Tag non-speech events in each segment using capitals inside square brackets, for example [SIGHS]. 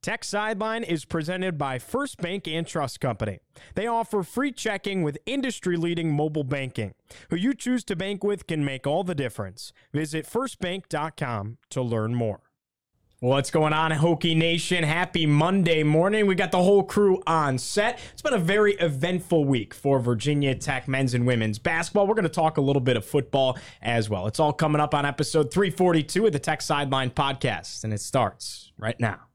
Tech Sideline is presented by First Bank and Trust Company. They offer free checking with industry leading mobile banking. Who you choose to bank with can make all the difference. Visit firstbank.com to learn more. What's going on, Hokie Nation? Happy Monday morning. We got the whole crew on set. It's been a very eventful week for Virginia Tech men's and women's basketball. We're going to talk a little bit of football as well. It's all coming up on episode 342 of the Tech Sideline podcast, and it starts right now.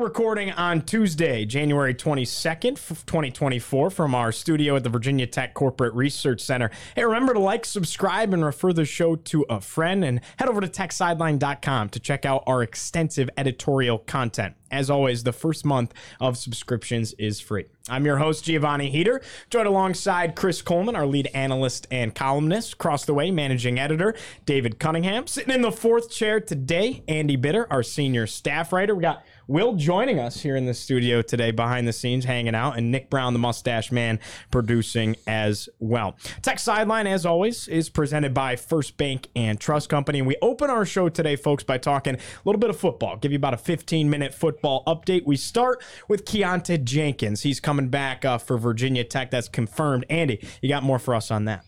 Recording on Tuesday, January 22nd, 2024, from our studio at the Virginia Tech Corporate Research Center. Hey, remember to like, subscribe, and refer the show to a friend, and head over to techsideline.com to check out our extensive editorial content. As always, the first month of subscriptions is free. I'm your host, Giovanni Heater, joined alongside Chris Coleman, our lead analyst and columnist. Across the way, managing editor, David Cunningham. Sitting in the fourth chair today, Andy Bitter, our senior staff writer. We got Will joining us here in the studio today, behind the scenes, hanging out, and Nick Brown, the mustache man, producing as well. Tech Sideline, as always, is presented by First Bank and Trust Company. And we open our show today, folks, by talking a little bit of football. Give you about a 15 minute football update. We start with Keontae Jenkins. He's coming back uh, for Virginia Tech. That's confirmed. Andy, you got more for us on that?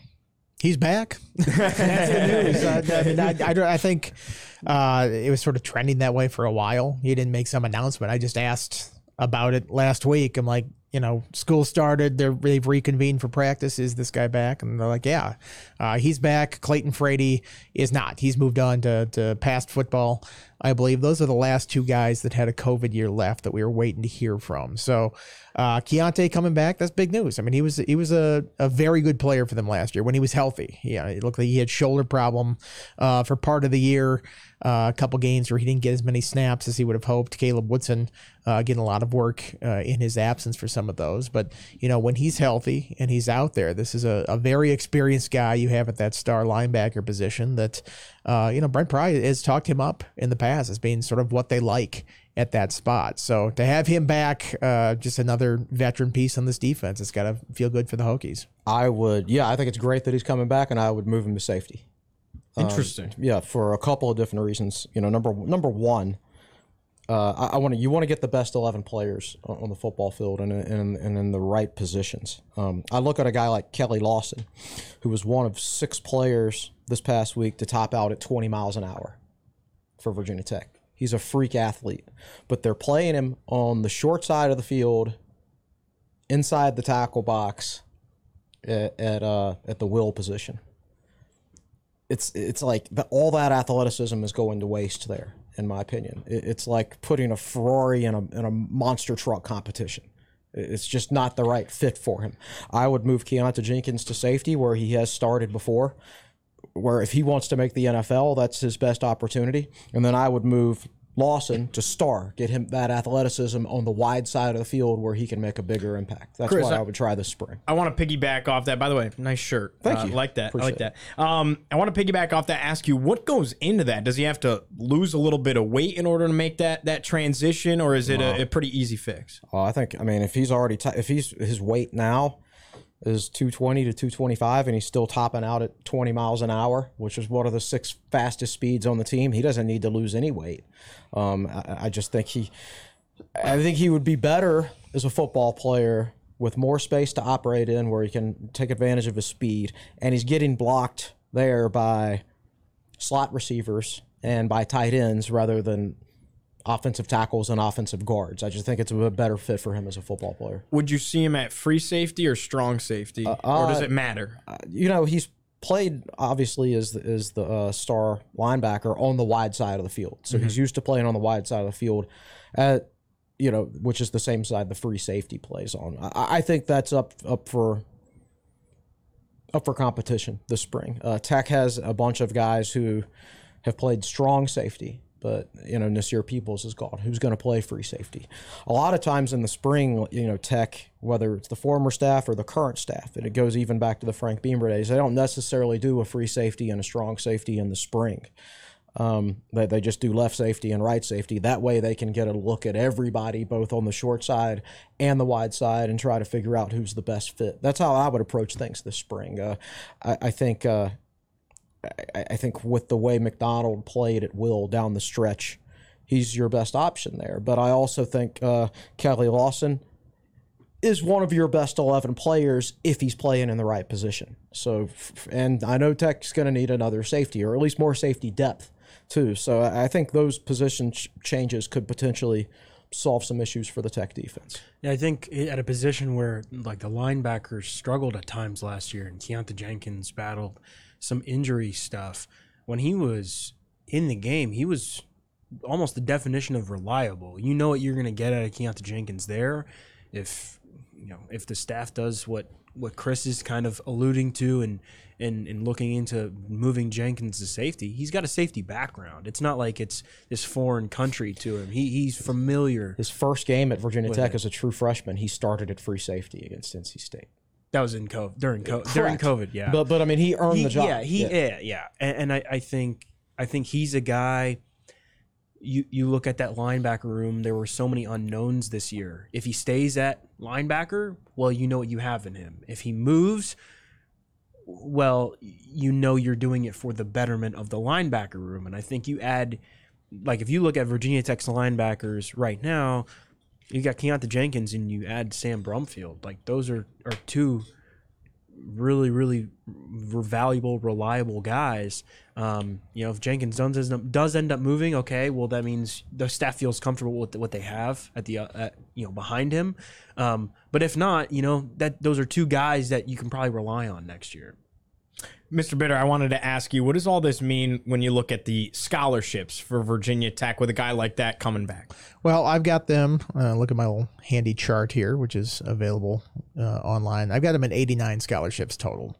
He's back. [LAUGHS] That's the news. I, I mean, I, I, I think uh, it was sort of trending that way for a while. He didn't make some announcement. I just asked about it last week. I'm like, you know, school started. They're, they've reconvened for practice. Is this guy back? And they're like, yeah, uh, he's back. Clayton Frady is not. He's moved on to, to past football. I believe those are the last two guys that had a COVID year left that we were waiting to hear from. So, uh, Keontae coming back, that's big news. I mean, he was he was a, a very good player for them last year when he was healthy. Yeah, it looked like he had shoulder problem uh, for part of the year. Uh, a couple games where he didn't get as many snaps as he would have hoped. Caleb Woodson uh, getting a lot of work uh, in his absence for some of those. But, you know, when he's healthy and he's out there, this is a, a very experienced guy you have at that star linebacker position that, uh, you know, Brent Pry has talked him up in the past as being sort of what they like at that spot. So to have him back, uh, just another veteran piece on this defense, it's got to feel good for the Hokies. I would, yeah, I think it's great that he's coming back, and I would move him to safety. Interesting. Um, yeah, for a couple of different reasons. You know, number number one, uh, I, I want to you want to get the best eleven players on, on the football field and, and and in the right positions. Um, I look at a guy like Keli Lawson, who was one of six players this past week to top out at twenty miles an hour for Virginia Tech. He's a freak athlete, but they're playing him on the short side of the field, inside the tackle box, at at, uh, at the will position it's it's like the, all that athleticism is going to waste there, in my opinion. It, it's like putting a Ferrari in a in a monster truck competition. It's just not the right fit for him. I would move Keontae Jenkins to safety where he has started before. Where if he wants to make the NFL, that's his best opportunity. And then I would move Lawson to star, get him that athleticism on the wide side of the field where he can make a bigger impact. That's Chris, what I, I- would try this spring. I want to piggyback off that. By the way, nice shirt. Thank Uh, you. Like that. I like that. Um, I want to piggyback off that. Ask you what goes into that. Does he have to lose a little bit of weight in order to make that that transition, or is it a, a pretty easy fix? Oh, I think I mean if he's already t- if he's his weight now is 220 to 225 and he's still topping out at 20 miles an hour, which is one of the six fastest speeds on the team. He doesn't need to lose any weight. Um, I, I just think he I think he would be better as a football player with more space to operate in where he can take advantage of his speed and he's getting blocked there by slot receivers and by tight ends rather than offensive tackles and offensive guards. I just think it's a better fit for him as a football player. Would you see him at free safety or strong safety, or does it matter? You know, he's played obviously as the, as the uh, star linebacker on the wide side of the field, so he's used to playing on the wide side of the field, at you know, which is the same side the free safety plays on. I, I think that's up up for up for competition this spring. Uh, Tech has a bunch of guys who have played strong safety but you know Nasir Peoples is gone. Who's going to play free safety? A lot of times in the spring, you know, Tech, whether it's the former staff or the current staff, and it goes even back to the Frank Beamer days, they don't necessarily do a free safety and a strong safety in the spring. Um, they, they just do left safety and right safety. That way they can get a look at everybody, both on the short side and the wide side, and try to figure out who's the best fit. That's how I would approach things this spring. Uh, I, I think. Uh, I, I think with the way McDonald played at will down the stretch, he's your best option there. But I also think uh, Keli Lawson is one of your best 11 players if he's playing in the right position. So, and I know Tech's going to need another safety or at least more safety depth too. So I think those position ch- changes could potentially solve some issues for the Tech defense. Yeah, I think at a position where like the linebackers struggled at times last year and Keontae Jenkins battled some injury stuff. When he was in the game, he was almost the definition of reliable. You know what you're going to get out of Keontae Jenkins there. If you know if the staff does what what Chris is kind of alluding to and and, and looking into moving Jenkins to safety, he's got a safety background. It's not like it's this foreign country to him. He he's familiar. His first game at Virginia Tech it. as a true freshman, he started at free safety against NC State. That was in COVID during COVID during COVID. Yeah, but but I mean he earned he, the job. Yeah, he yeah yeah, yeah. And, and, I, I think I think he's a guy. You you look at that linebacker room. There were so many unknowns this year. If he stays at linebacker, well, you know what you have in him. If he moves, well, you know you're doing it for the betterment of the linebacker room. And I think you add, like, if you look at Virginia Tech's linebackers right now, you got Keontae Jenkins and you add Sam Brumfield. Like those are are two really really valuable, reliable guys. Um, you know, if Jenkins does does end up moving, okay, well that means the staff feels comfortable with what they have at the uh, at, you know behind him. Um, but if not, you know that those are two guys that you can probably rely on next year. Mr. Bitter, I wanted to ask you, what does all this mean when you look at the scholarships for Virginia Tech with a guy like that coming back? Well, I've got them. Uh, look at my little handy chart here, which is available uh, online. I've got them at 89 scholarships total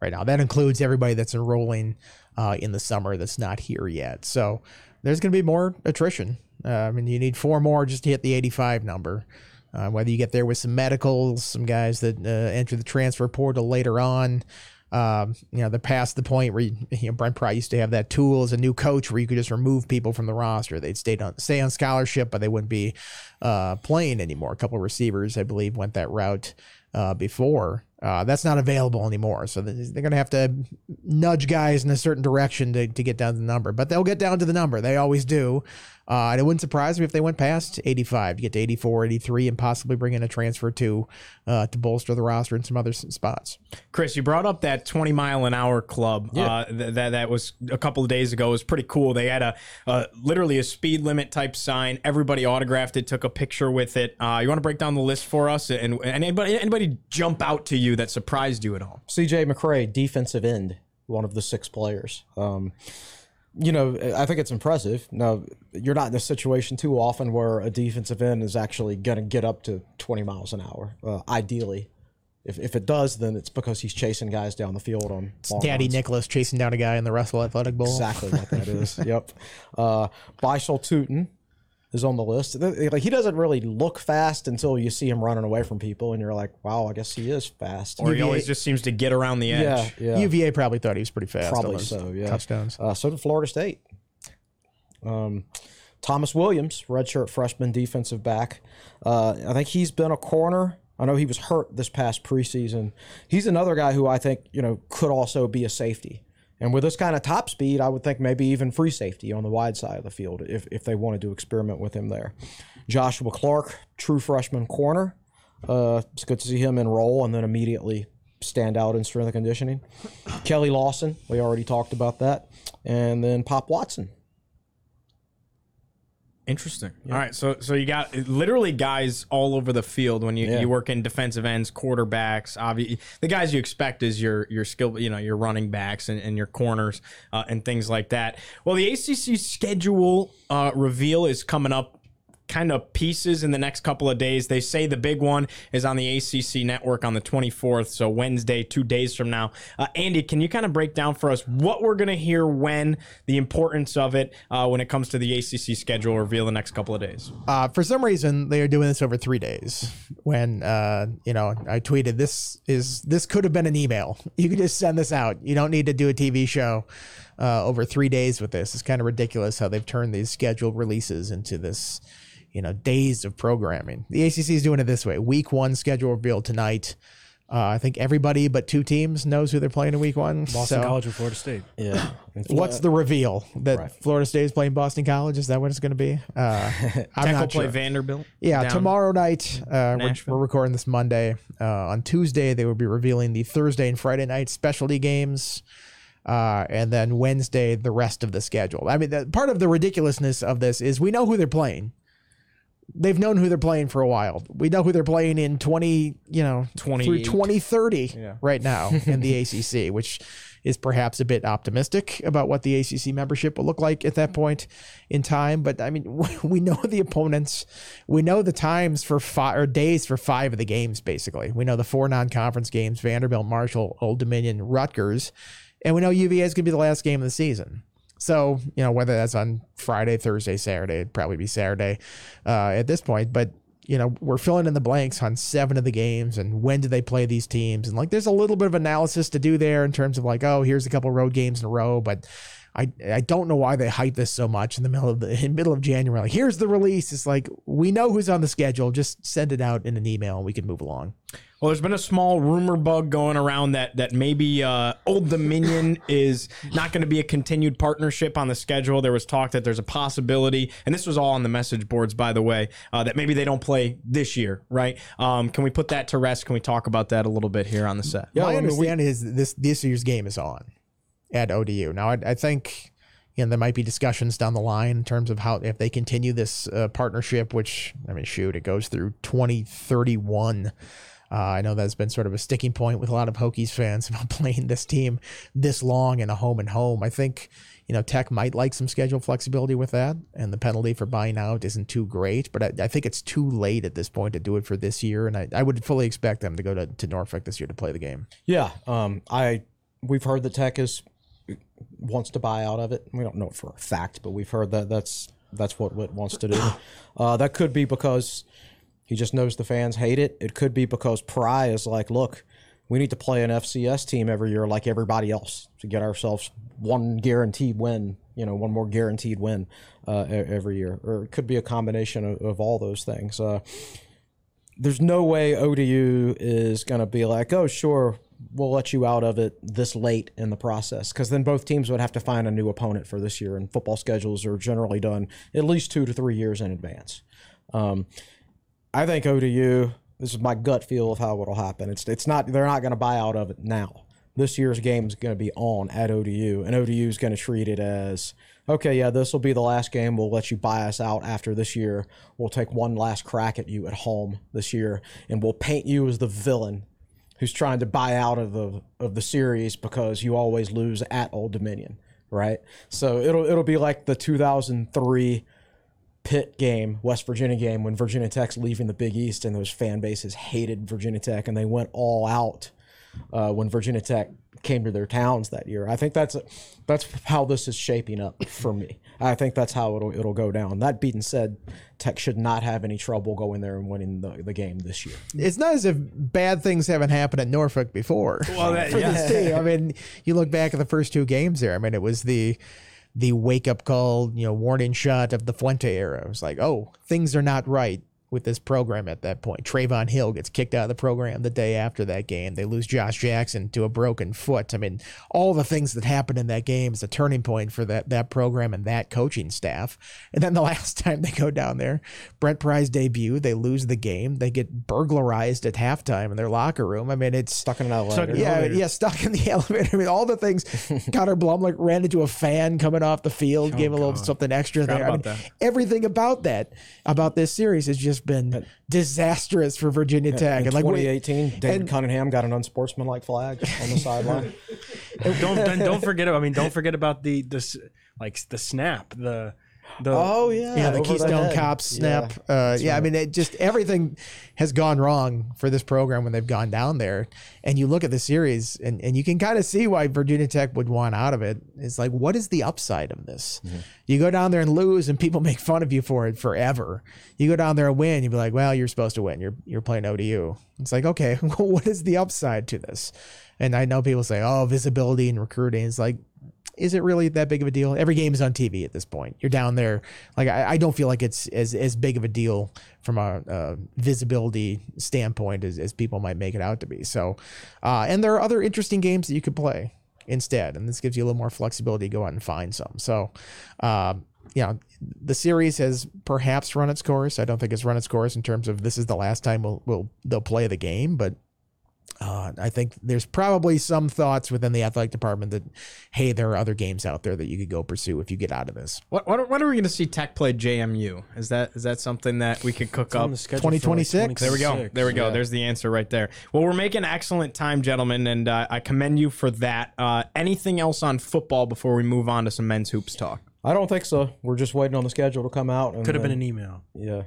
right now. That includes everybody that's enrolling uh, in the summer that's not here yet. So there's going to be more attrition. Uh, I mean, you need four more just to hit the 85 number. Uh, whether you get there with some medicals, some guys that uh, enter the transfer portal later on, um, you know, they're past the point where you, you know Brent Pry used to have that tool as a new coach where you could just remove people from the roster. They'd stay on stay on scholarship, but they wouldn't be uh, playing anymore. A couple of receivers, I believe, went that route uh, before. Uh, that's not available anymore. So they're going to have to nudge guys in a certain direction to, to get down to the number, but they'll get down to the number. They always do. Uh, and it wouldn't surprise me if they went past 85 to get to 84, 83, and possibly bring in a transfer to uh, to bolster the roster in some other spots. Chris, you brought up that 20 mile an hour club yeah. uh, th- that that was a couple of days ago. It was pretty cool. They had a literally a speed limit type sign. Everybody autographed it, took a picture with it. Uh, you want to break down the list for us and, and anybody anybody jump out to you that surprised you at all? CJ McCray, defensive end, one of the six players. Um, you know, I think it's impressive. Now, you're not in a situation too often where a defensive end is actually going to get up to 20 miles an hour, uh, ideally. If, if it does, then it's because he's chasing guys down the field on Daddy runs. Nicholas chasing down a guy in the Russell Athletic Bowl. Exactly what that is. [LAUGHS] yep. Uh, Bhayshul Tuten, is on the list. Like he doesn't really look fast until you see him running away from people, and you're like, "Wow, I guess he is fast." Or UVA, he always just seems to get around the edge. Yeah, yeah. UVA probably thought he was pretty fast. Probably so. Yeah, touchdowns. Uh, so did Florida State. Um, Thomas Williams, redshirt freshman defensive back. Uh, I think he's been a corner. I know he was hurt this past preseason. He's another guy who I think you know could also be a safety. And with this kind of top speed, I would think maybe even free safety on the wide side of the field if, if they wanted to experiment with him there. Joshua Clark, true freshman corner. Uh, it's good to see him enroll and then immediately stand out in strength and conditioning. Keli Lawson, we already talked about that. And then Pop Watson, Interesting. Yeah. All right, so so you got literally guys all over the field when you, yeah. you work in defensive ends, quarterbacks. Obviously, the guys you expect is your your skill, you know, your running backs and, and your corners uh, and things like that. Well, the ACC schedule uh, reveal is coming up kind of pieces in the next couple of days. They say the big one is on the ACC network on the 24th, so Wednesday, two days from now. Uh, Andy, can you kind of break down for us what we're going to hear when, the importance of it uh, when it comes to the ACC schedule reveal the next couple of days? Uh, for some reason, they are doing this over three days. When uh, you know, I tweeted this is this could have been an email. [LAUGHS] You could just send this out. You don't need to do a TV show uh, over three days with this. It's kind of ridiculous how they've turned these scheduled releases into this, you know, days of programming. The ACC is doing it this way: Week one schedule revealed tonight. Uh, I think everybody but two teams knows who they're playing in Week One. Boston So- College or Florida State. Yeah. What's the reveal that Florida State is playing Boston College? Is that what it's going to be? Uh, [LAUGHS] I'm Tech will not play. Vanderbilt. Yeah, tomorrow night. Uh, we're, we're recording this Monday. Uh, on Tuesday, they will be revealing the Thursday and Friday night specialty games. Uh, and then Wednesday, the rest of the schedule. I mean, the, part of the ridiculousness of this is we know who they're playing. They've known who they're playing for a while. We know who they're playing in 20, you know, 20 through 28. 2030 right now in the [LAUGHS] ACC, which is perhaps a bit optimistic about what the ACC membership will look like at that mm-hmm. point in time. But I mean, [LAUGHS] we know the opponents, we know the times for five or days for five of the games. Basically, we know the four non-conference games: Vanderbilt, Marshall, Old Dominion, Rutgers, and we know UVA is going to be the last game of the season. So, you know, whether that's on Friday, Thursday, Saturday, it'd probably be Saturday uh, at this point. But, you know, we're filling in the blanks on seven of the games and when do they play these teams. And like, there's a little bit of analysis to do there in terms of like, oh, here's a couple road games in a row. But I, I don't know why they hype this so much in the middle of the in middle of January. Like, here's the release. It's like, we know who's on the schedule. Just send it out in an email and we can move along. Well, there's been a small rumor bug going around that that maybe uh, Old Dominion [LAUGHS] is not going to be a continued partnership on the schedule. There was talk that there's a possibility, and this was all on the message boards, by the way, uh, that maybe they don't play this year, right? Um, can we put that to rest? Can we talk about that a little bit here on the set? Yeah, My I mean, we- understanding is this this year's game is on at ODU. Now, I, I think you know there might be discussions down the line in terms of how if they continue this uh, partnership, which I mean, shoot, it goes through twenty thirty one. Uh, I know that's been sort of a sticking point with a lot of Hokies fans [LAUGHS] about playing this team this long in a home and home. I think you know Tech might like some schedule flexibility with that, and the penalty for buying out isn't too great. But I, I think it's too late at this point to do it for this year, and I, I would fully expect them to go to, to Norfolk this year to play the game. Yeah, um, I we've heard that Tech is wants to buy out of it. We don't know it for a fact, but we've heard that that's that's what Whit wants to do. [CLEARS THROAT] Uh, that could be because he just knows the fans hate it. It could be because Pry is like, look, we need to play an FCS team every year like everybody else to get ourselves one guaranteed win. You know, one more guaranteed win uh, every year, or it could be a combination of, of all those things. Uh, there's no way ODU is going to be like, oh, sure, we'll let you out of it this late in the process. Because then both teams would have to find a new opponent for this year, and football schedules are generally done at least two to three years in advance. Um, I think ODU. This is my gut feel of how it'll happen. It's it's not they're not going to buy out of it now. This year's game is going to be on at ODU, and ODU is going to treat it as okay. Yeah, this will be the last game. We'll let you buy us out after this year. We'll take one last crack at you at home this year, and we'll paint you as the villain who's trying to buy out of the of the series because you always lose at Old Dominion, right? So it'll it'll be like the 2003 Pitt game, West Virginia game, when Virginia Tech's leaving the Big East and those fan bases hated Virginia Tech and they went all out uh, when Virginia Tech came to their towns that year. I think that's that's how this is shaping up for me. I think that's how it'll it'll go down. That being said, Tech should not have any trouble going there and winning the, the game this year. It's not as if bad things haven't happened at Norfolk before. Well, that- [LAUGHS] for yeah. this team. I mean, you look back at the first two games there. I mean, it was the the wake up call, you know, warning shot of the Fuente era. It was like, oh, things are not right with this program at that point. Trevon Hill gets kicked out of the program the day after that game. They lose Josh Jackson to a broken foot. I mean, all the things that happened in that game is a turning point for that that program and that coaching staff. And then the [LAUGHS] last time they go down there, Brent Pry's debut, they lose the game. They get burglarized at halftime in their locker room. I mean, it's Stuck in an elevator. yeah, yeah, stuck in the [LAUGHS] elevator. I mean, all the things. [LAUGHS] Connor Blumrick ran into a fan coming off the field, oh, gave a little something extra there. I mean, that. everything about that, about this series, is just been disastrous for Virginia Tech. In And like, wait- 2018, David and- Cunningham got an unsportsmanlike flag on the sideline. [LAUGHS] don't don't- don't forget. I mean, don't forget about the the like the snap. The The, Oh yeah, yeah, the over Keystone head. Cops snap. Yeah. uh, yeah, I mean, it just everything has gone wrong for this program when they've gone down there. And you look at the series, and, and you can kind of see why Virginia Tech would want out of it. It's like, what is the upside of this? You go down there and lose, and people [LAUGHS] make fun of you for it forever. You go down there and win, you'd be like, well, you're supposed to win. You're you're playing ODU. It's like, okay, well, [LAUGHS] what is the upside to this? And I know people say, oh, visibility and recruiting. It's like, is it really that big of a deal? Every game is on TV at this point. You're down there. Like I, I don't feel like it's as, as big of a deal from a, uh visibility standpoint as, as people might make it out to be. So, uh, and there are other interesting games that you could play instead, and this gives you a little more flexibility to go out and find some. So, uh, you know, the series has perhaps run its course. I don't think it's run its course in terms of this is the last time we'll, we'll they'll play the game, but uh, I think there's probably some thoughts within the athletic department that, hey, there are other games out there that you could go pursue if you get out of this. What, what, when are we going to see Tech play JMU? Is that is that something that we could cook It's up? on the schedule 2026. There we go. There we go. Yeah. There's the answer right there. Well, we're making excellent time, gentlemen, and uh, I commend you for that. Uh, anything else on football before we move on to some men's hoops talk? I don't think so. We're just waiting on the schedule to come out. And Could have been an email. yeah.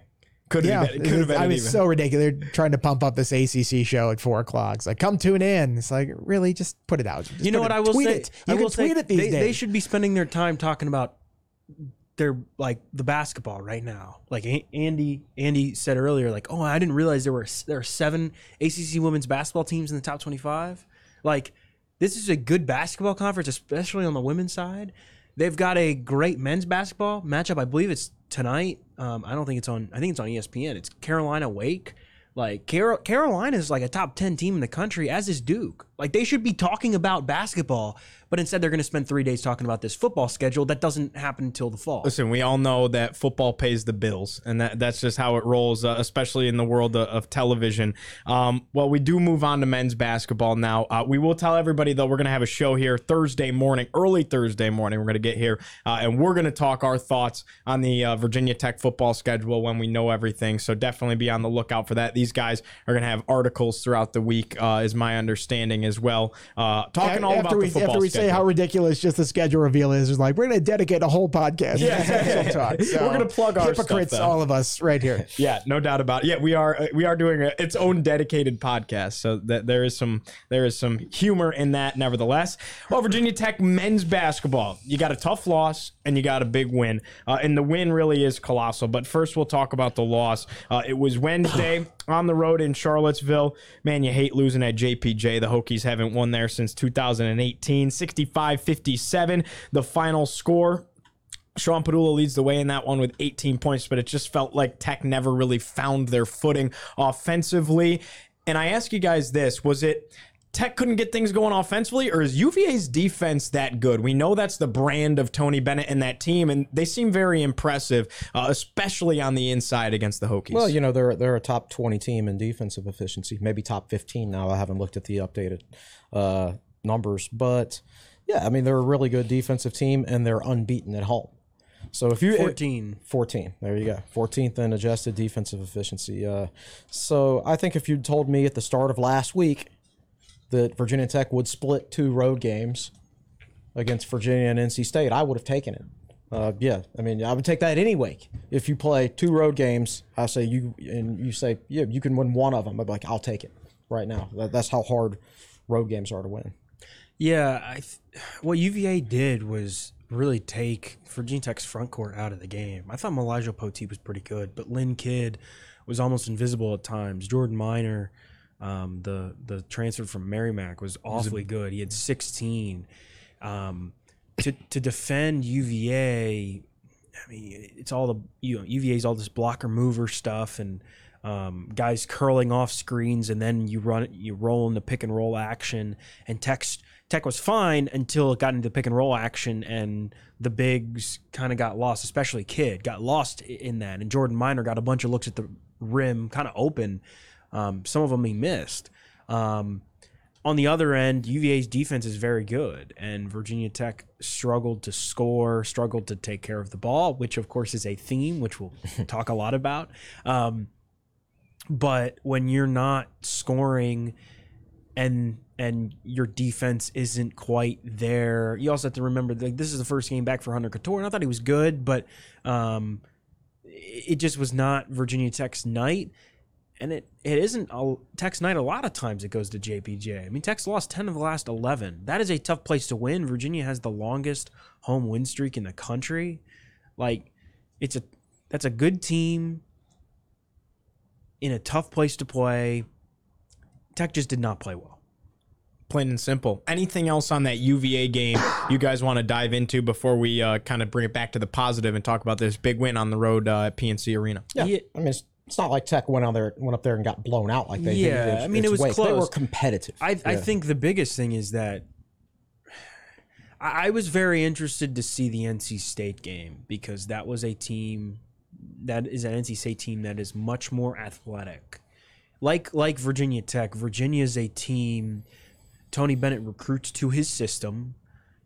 Could Yeah, have been. Could have been. I an mean, even. so ridiculous. They're trying to pump up this ACC show at four o'clock. It's like, come tune in. It's like, really, just put it out. Just you know what it- I will tweet say? It. I You will can tweet say it these they, days. they should be spending their time talking about their like the basketball right now. Like Andy Andy said earlier, like, oh, I didn't realize there were there are seven ACC women's basketball teams in the top twenty five. Like, this is a good basketball conference, especially on the women's side. They've got a great men's basketball matchup. I believe it's tonight. Um, I don't think it's on. I think it's on ESPN. It's Carolina Wake. Like Car- Carolina is like a top ten team in the country, as is Duke. Like they should be talking about basketball, but instead they're going to spend three days talking about this football schedule that doesn't happen until the fall. Listen, we all know that football pays the bills, and that, that's just how it rolls, uh, especially in the world of, of television. Um, well, we do move on to men's basketball now. Uh, we will tell everybody, though, we're going to have a show here Thursday morning, early Thursday morning. We're going to get here, uh, and we're going to talk our thoughts on the uh, Virginia Tech football schedule when we know everything. So definitely be on the lookout for that. These guys are going to have articles throughout the week, uh, is my understanding as well, uh, talking all after about we, the football after we schedule. say how ridiculous just the schedule reveal is, it's like we're going to dedicate a whole podcast. Yeah. to [LAUGHS] talk. So, We're gonna plug our hypocrites, though. all of us, right here. [LAUGHS] Yeah, no doubt about it. Yeah, we are uh, we are doing a, its own dedicated podcast, so that there is some there is some humor in that. Nevertheless, well, Virginia Tech men's basketball, you got a tough loss and you got a big win, uh, and the win really is colossal. But first, we'll talk about the loss. Uh, it was Wednesday on the road in Charlottesville. Man, you hate losing at JPJ. The Hokies haven't won there since 2018. 65-57, the final score. Sean Pedulla leads the way in that one with 18 points, but it just felt like Tech never really found their footing offensively. And I ask you guys this was it Tech couldn't get things going offensively, or is UVA's defense that good? We know that's the brand of Tony Bennett and that team, and they seem very impressive, uh, especially on the inside against the Hokies. Well, you know they're they're a top twenty team in defensive efficiency, maybe top fifteen now. I haven't looked at the updated uh, numbers, but yeah, I mean they're a really good defensive team and they're unbeaten at home. So if you 14. 14. There you go. 14th in adjusted defensive efficiency. Uh, so I think if you'd told me at the start of last week that Virginia Tech would split two road games against Virginia and NC State, I would have taken it. Uh, yeah, I mean, I would take that any week. If you play two road games, I say you and you say yeah, you can win one of them. I'd be like, I'll take it right now. That, that's how hard road games are to win. Yeah, I th- what UVA did was really take Virginia Tech's front court out of the game. I thought Elijah Poteet was pretty good, but Lynn Kidd was almost invisible at times. Jordan Minor, um, the the transfer from Merrimack, was awfully good. He had 16. Um, to to defend UVA, I mean, it's all the you know UVA's all this blocker mover stuff and um, guys curling off screens, and then you run you roll in the pick and roll action. And Tech Tech was fine until it got into pick and roll action, and the bigs kind of got lost, especially Kidd got lost in that, and Jordan Minor got a bunch of looks at the rim, kind of open. Um, some of them he missed. Um, on the other end, UVA's defense is very good, and Virginia Tech struggled to score, struggled to take care of the ball, which of course is a theme, which we'll [LAUGHS] talk a lot about. Um, but when you're not scoring, and and your defense isn't quite there. You also have to remember like this is the first game back for Hunter Cattoor, and I thought he was good, but um, it just was not Virginia Tech's night. And it, it isn't a, Tech's night. A lot of times it goes to JPJ. I mean, Tech's lost 10 of the last 11. That is a tough place to win. Virginia has the longest home win streak in the country. Like, it's a that's a good team in a tough place to play. Tech just did not play well. Plain and simple. Anything else on that UVA game [SIGHS] you guys want to dive into before we uh, kind of bring it back to the positive and talk about this big win on the road uh, at PNC Arena? Yeah, Yeah. I mean, it's, not like Tech went out there, went up there and got blown out like they did. Yeah, against- I mean, it was Wake. They were competitive. I, I think the biggest thing is that I, I was very interested to see the NC State game because that was a team that is an NC State team that is much more athletic. Like like Virginia Tech, Virginia is a team Tony Bennett recruits to his system.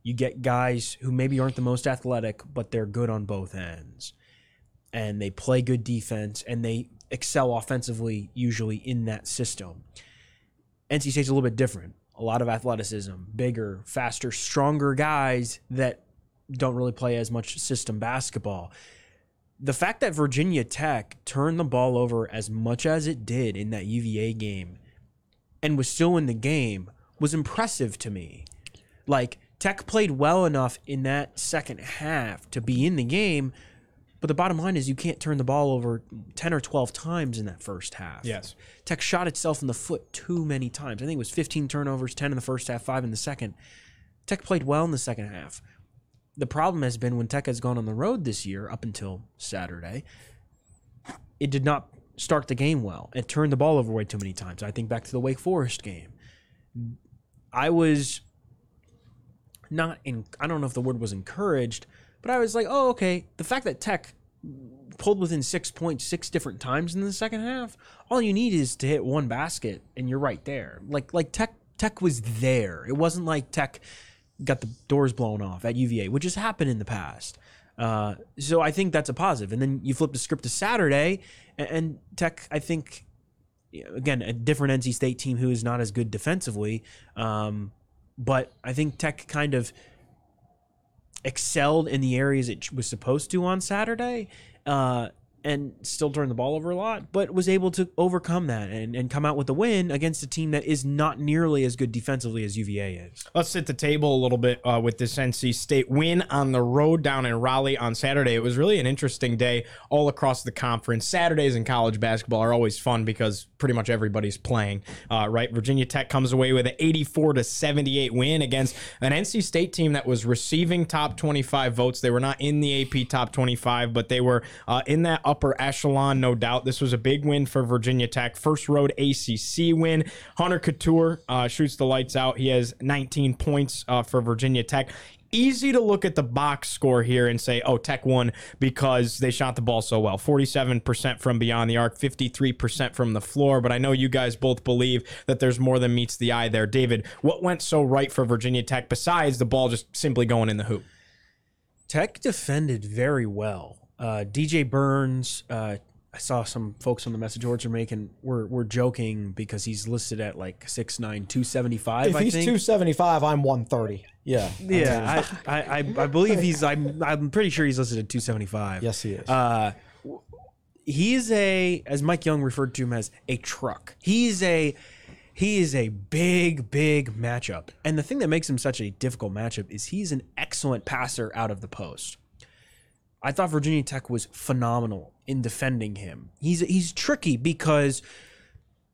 You get guys who maybe aren't the most athletic, but they're good on both ends. And they play good defense and they excel offensively usually in that system. NC State's a little bit different. A lot of athleticism, bigger, faster, stronger guys that don't really play as much system basketball. The fact that Virginia Tech turned the ball over as much as it did in that UVA game and was still in the game was impressive to me. Like, Tech played well enough in that second half to be in the game, but the bottom line is you can't turn the ball over 10 or 12 times in that first half. Yes. Tech shot itself in the foot too many times. I think it was 15 turnovers, 10 in the first half, 5 in the second. Tech played well in the second half. The problem has been when Tech has gone on the road this year up until Saturday, it did not start the game well. It turned the ball over way too many times. I think back to the Wake Forest game. I was not in I don't know if the word was encouraged, but I was like, "Oh, okay, the fact that Tech pulled within 6 points six different times in the second half, all you need is to hit one basket and you're right there." Like like Tech Tech was there. It wasn't like Tech got the doors blown off at UVA, which has happened in the past. Uh, so I think that's a positive. And then you flip the script to Saturday, and, and Tech, I think, again, a different NC State team who is not as good defensively. Um, but I think Tech kind of excelled in the areas it was supposed to on Saturday. Uh, and still turned the ball over a lot, but was able to overcome that and, and come out with a win against a team that is not nearly as good defensively as UVA is. Let's sit the table a little bit uh, with this NC State win on the road down in Raleigh on Saturday. It was really an interesting day all across the conference. Saturdays in college basketball are always fun because pretty much everybody's playing. Uh, right, Virginia Tech comes away with an 84 to 78 win against an NC State team that was receiving top 25 votes. They were not in the AP top 25, but they were uh, in that upper echelon, no doubt. This was a big win for Virginia Tech. First road ACC win. Hunter Cattoor uh, shoots the lights out. He has 19 points uh, for Virginia Tech. Easy to look at the box score here and say, oh, Tech won because they shot the ball so well. 47% from beyond the arc, 53% from the floor. But I know you guys both believe that there's more than meets the eye there. David, what went so right for Virginia Tech besides the ball just simply going in the hoop? Tech defended very well. Uh, DJ Burns, uh, I saw some folks on the message boards are making we're we're joking because he's listed at like 6'9", 275, if I he's think. 275, I'm 130. Yeah. yeah, I, I, I, I believe he's I'm I'm pretty sure he's listed at 275. Yes, he is. Uh, he's a as Mike Young referred to him as a truck. He's a he is a big big matchup. And the thing that makes him such a difficult matchup is he's an excellent passer out of the post. I thought Virginia Tech was phenomenal in defending him. He's he's tricky because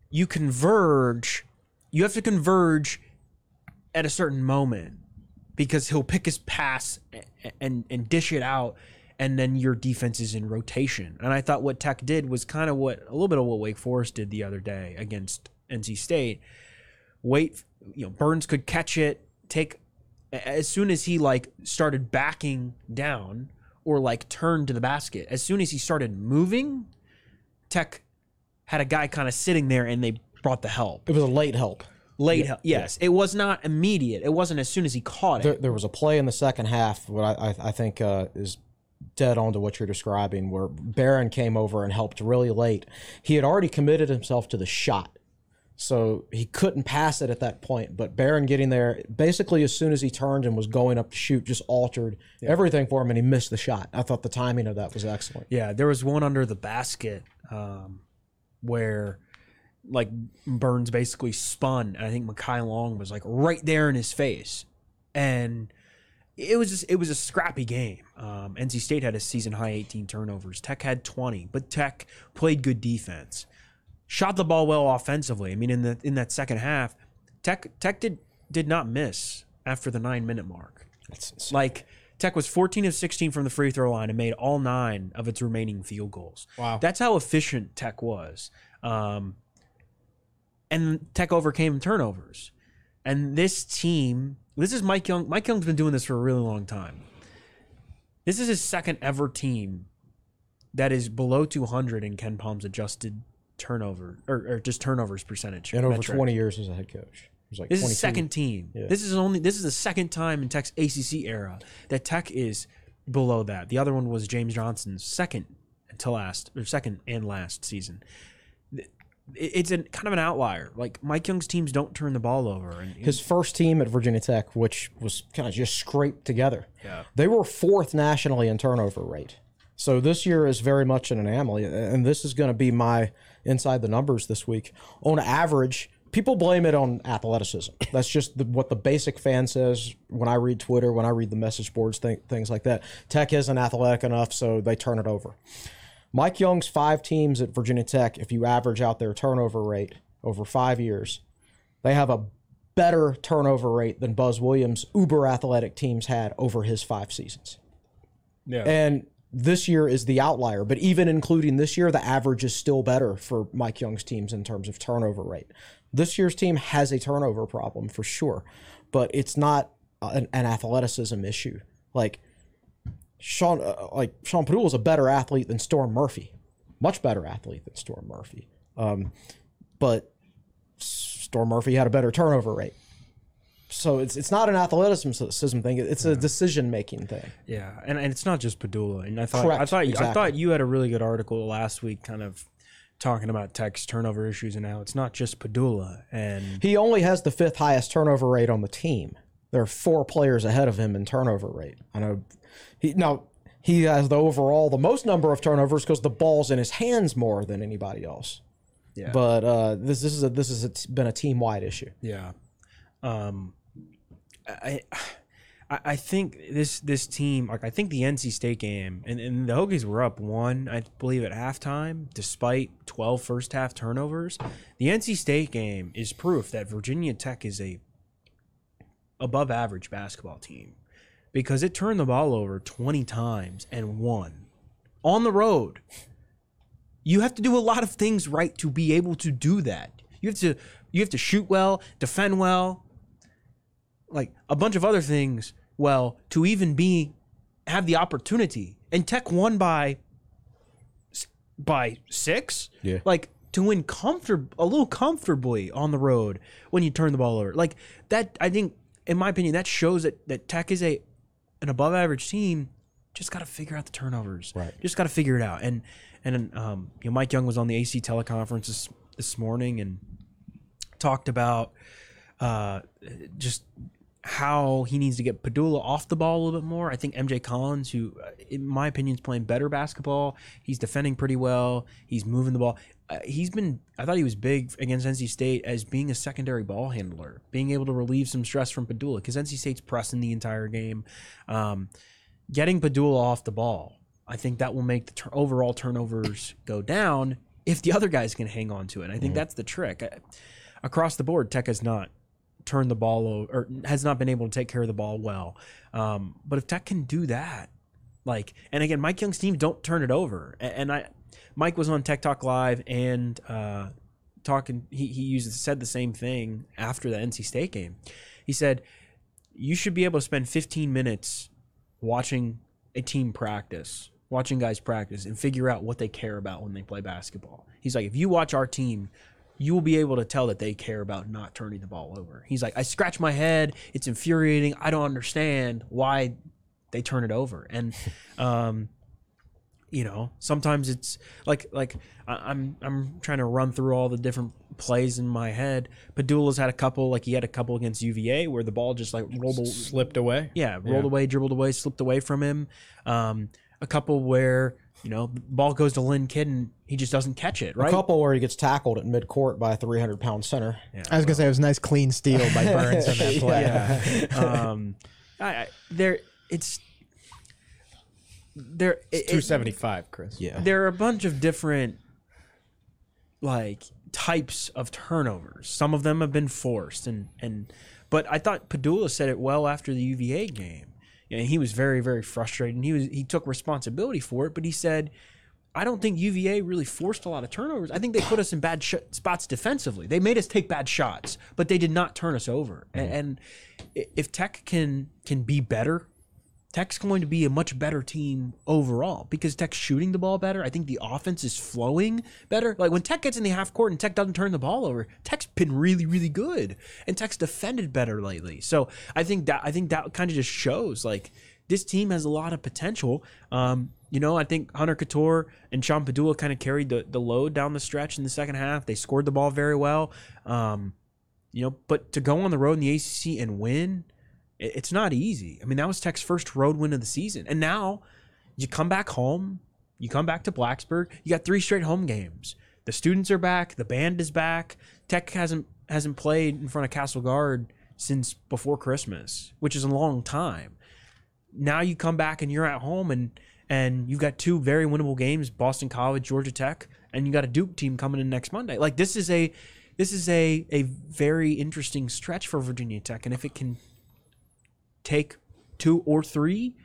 you converge, you have to converge at a certain moment because he'll pick his pass and and, and dish it out and then your defense is in rotation. And I thought what Tech did was kind of what a little bit of what Wake Forest did the other day against NC State. Wait, you know, Burns could catch it, take as soon as he like started backing down or like turned to the basket. As soon as he started moving, Tech had a guy kind of sitting there and they brought the help. it was a late help. Late help. Yes, it was not immediate. It wasn't as soon as he caught it. There, there was a play in the second half, what I, I, I think uh, is dead on to what you're describing, where Beran came over and helped really late. He had already committed himself to the shot. So he couldn't pass it at that point. But Beran getting there, basically as soon as he turned and was going up to shoot, just altered everything for him, and he missed the shot. I thought the timing of that was excellent. Yeah, there was one under the basket um, where like Burns basically spun, and I think Mekhi Long was like right there in his face, and it was just it was a scrappy game. Um, NC State had a season high 18 turnovers. Tech had 20, but Tech played good defense, shot the ball well offensively. I mean, in the in that second half, Tech Tech did did not miss after the nine minute mark. That's insane. Like Tech was 14 of 16 from the free throw line and made all nine of its remaining field goals. Wow. That's how efficient Tech was. Um, and Tech overcame turnovers. And this team, this is Mike Young. Mike Young's been doing this for a really long time. This is his second ever team that is below 200 in KenPom's adjusted turnover or, or just turnovers percentage. and over metric. 20 years as a head coach. Like This is 22. second team. Yeah. This is only this is the second time in Tech's ACC era that Tech is below that. The other one was James Johnson's second to last or second and last season. It's a kind of an outlier. Like Mike Young's teams don't turn the ball over, and His first team at Virginia Tech, which was kind of just scraped together. Yeah. They were fourth nationally in turnover rate. So this year is very much an anomaly. And this is going to be my inside the numbers this week. On average, people blame it on athleticism. That's just the, what the basic fan says when I read Twitter, when I read the message boards, th- things like that. Tech isn't athletic enough, so they turn it over. Mike Young's five teams at Virginia Tech, if you average out their turnover rate over five years, they have a better turnover rate than Buzz Williams' uber athletic teams had over his five seasons. yeah, And this year is the outlier, but even including this year, the average is still better for Mike Young's teams in terms of turnover rate. This year's team has a turnover problem for sure, but it's not an, an athleticism issue. Like Sean, uh, like Sean Pedulla is a better athlete than Storm Murphy, much better athlete than Storm Murphy. Um, but Storm Murphy had a better turnover rate. So it's it's not an athleticism thing; it's a decision making thing. yeah, and, and it's not just Pedulla. And I thought Correct, I thought I thought you had a really good article last week, kind of talking about Tech's turnover issues, and how it's not just Pedulla. And He only has the fifth highest turnover rate on the team. There are four players ahead of him in turnover rate. I know he now he has the overall the most number of turnovers because the ball's in his hands more than anybody else. Yeah. But uh, this this is a this has been a team wide issue. Yeah. Um I I think this this team like I think the NC State game and, and the Hokies were up one, I believe at halftime, despite 12 first half turnovers. The NC State game is proof that Virginia Tech is a above average basketball team because it turned the ball over 20 times and won on the road. You have to do a lot of things right to be able to do that. You have to you have to shoot well, defend well, like a bunch of other things well to even be have the opportunity. And Tech won by by 6. Yeah. Like to win comfort a little comfortably on the road when you turn the ball over. Like that I think in my opinion that shows that that Tech is a an above average team just got to figure out the turnovers. Right. Just got to figure it out. And and um, you know, Mike Young was on the AC teleconference this, this morning and talked about uh, just how he needs to get Pedulla off the ball a little bit more. I think MJ Collins, who uh, in my opinion is playing better basketball, he's defending pretty well. He's moving the ball. Uh, he's been. I thought he was big against NC State as being a secondary ball handler, being able to relieve some stress from Pedulla because NC State's pressing the entire game. Um, getting Pedulla off the ball, I think that will make the tur- overall turnovers go down if the other guys can hang on to it. And I think that's the trick. Uh, Across the board, Tech has not turned the ball over, or has not been able to take care of the ball well. Um, but if Tech can do that, like, and again, Mike Young's team don't turn it over. A- And I, Mike was on Tech Talk Live and uh, talking. He he used said the same thing after the NC State game. He said you should be able to spend 15 minutes watching a team practice, watching guys practice, and figure out what they care about when they play basketball. He's like, if you watch our team, you will be able to tell that they care about not turning the ball over. He's like, I scratch my head. It's infuriating. I don't understand why they turn it over. And, [LAUGHS] um, you know, sometimes it's like like I- I'm I'm trying to run through all the different plays in my head. Pedulla's had a couple, like he had a couple against UVA where the ball just like rolled, a- Slipped away. yeah, rolled away, dribbled away, slipped away from him. Um, a couple where you know the ball goes to Lynn Kidd and he just doesn't catch it. Right? A couple where he gets tackled at midcourt by a 300 pound center. I was gonna say it was a nice clean steal by [LAUGHS] Burns on that play. [LAUGHS] um, I, I, there, it's there. it- it- Two seventy five, Chris. Yeah. there are a bunch of different like types of turnovers. Some of them have been forced and and but I thought Padula said it well after the UVA game. Know, he was very very frustrated and he was he took responsibility for it, but he said I don't think UVA really forced a lot of turnovers. I think they put us in bad sh- spots defensively. They made us take bad shots, but they did not turn us over. Mm-hmm. And, and if Tech can can be better Tech's going to be a much better team overall because Tech's shooting the ball better. I think the offense is flowing better. Like when Tech gets in the half court and Tech doesn't turn the ball over, Tech's been really, really good, and Tech's defended better lately. So I think that I think that kind of just shows like this team has a lot of potential. Um, you know, I think Hunter Cattoor and Sean Pedulla kind of carried the, the load down the stretch in the second half. They scored the ball very well. Um, you know, but to go on the road in the ACC and win, it's not easy. I mean, that was Tech's first road win of the season. And now you come back home, you come back to Blacksburg, you got three straight home games. The students are back, the band is back. Tech hasn't hasn't played in front of Cassell Guard since before Christmas, which is a long time. Now you come back and you're at home and and you've got two very winnable games, Boston College, Georgia Tech, and you got a Duke team coming in next Monday. Like this is a this is a a very interesting stretch for Virginia Tech. And if it can take two or three,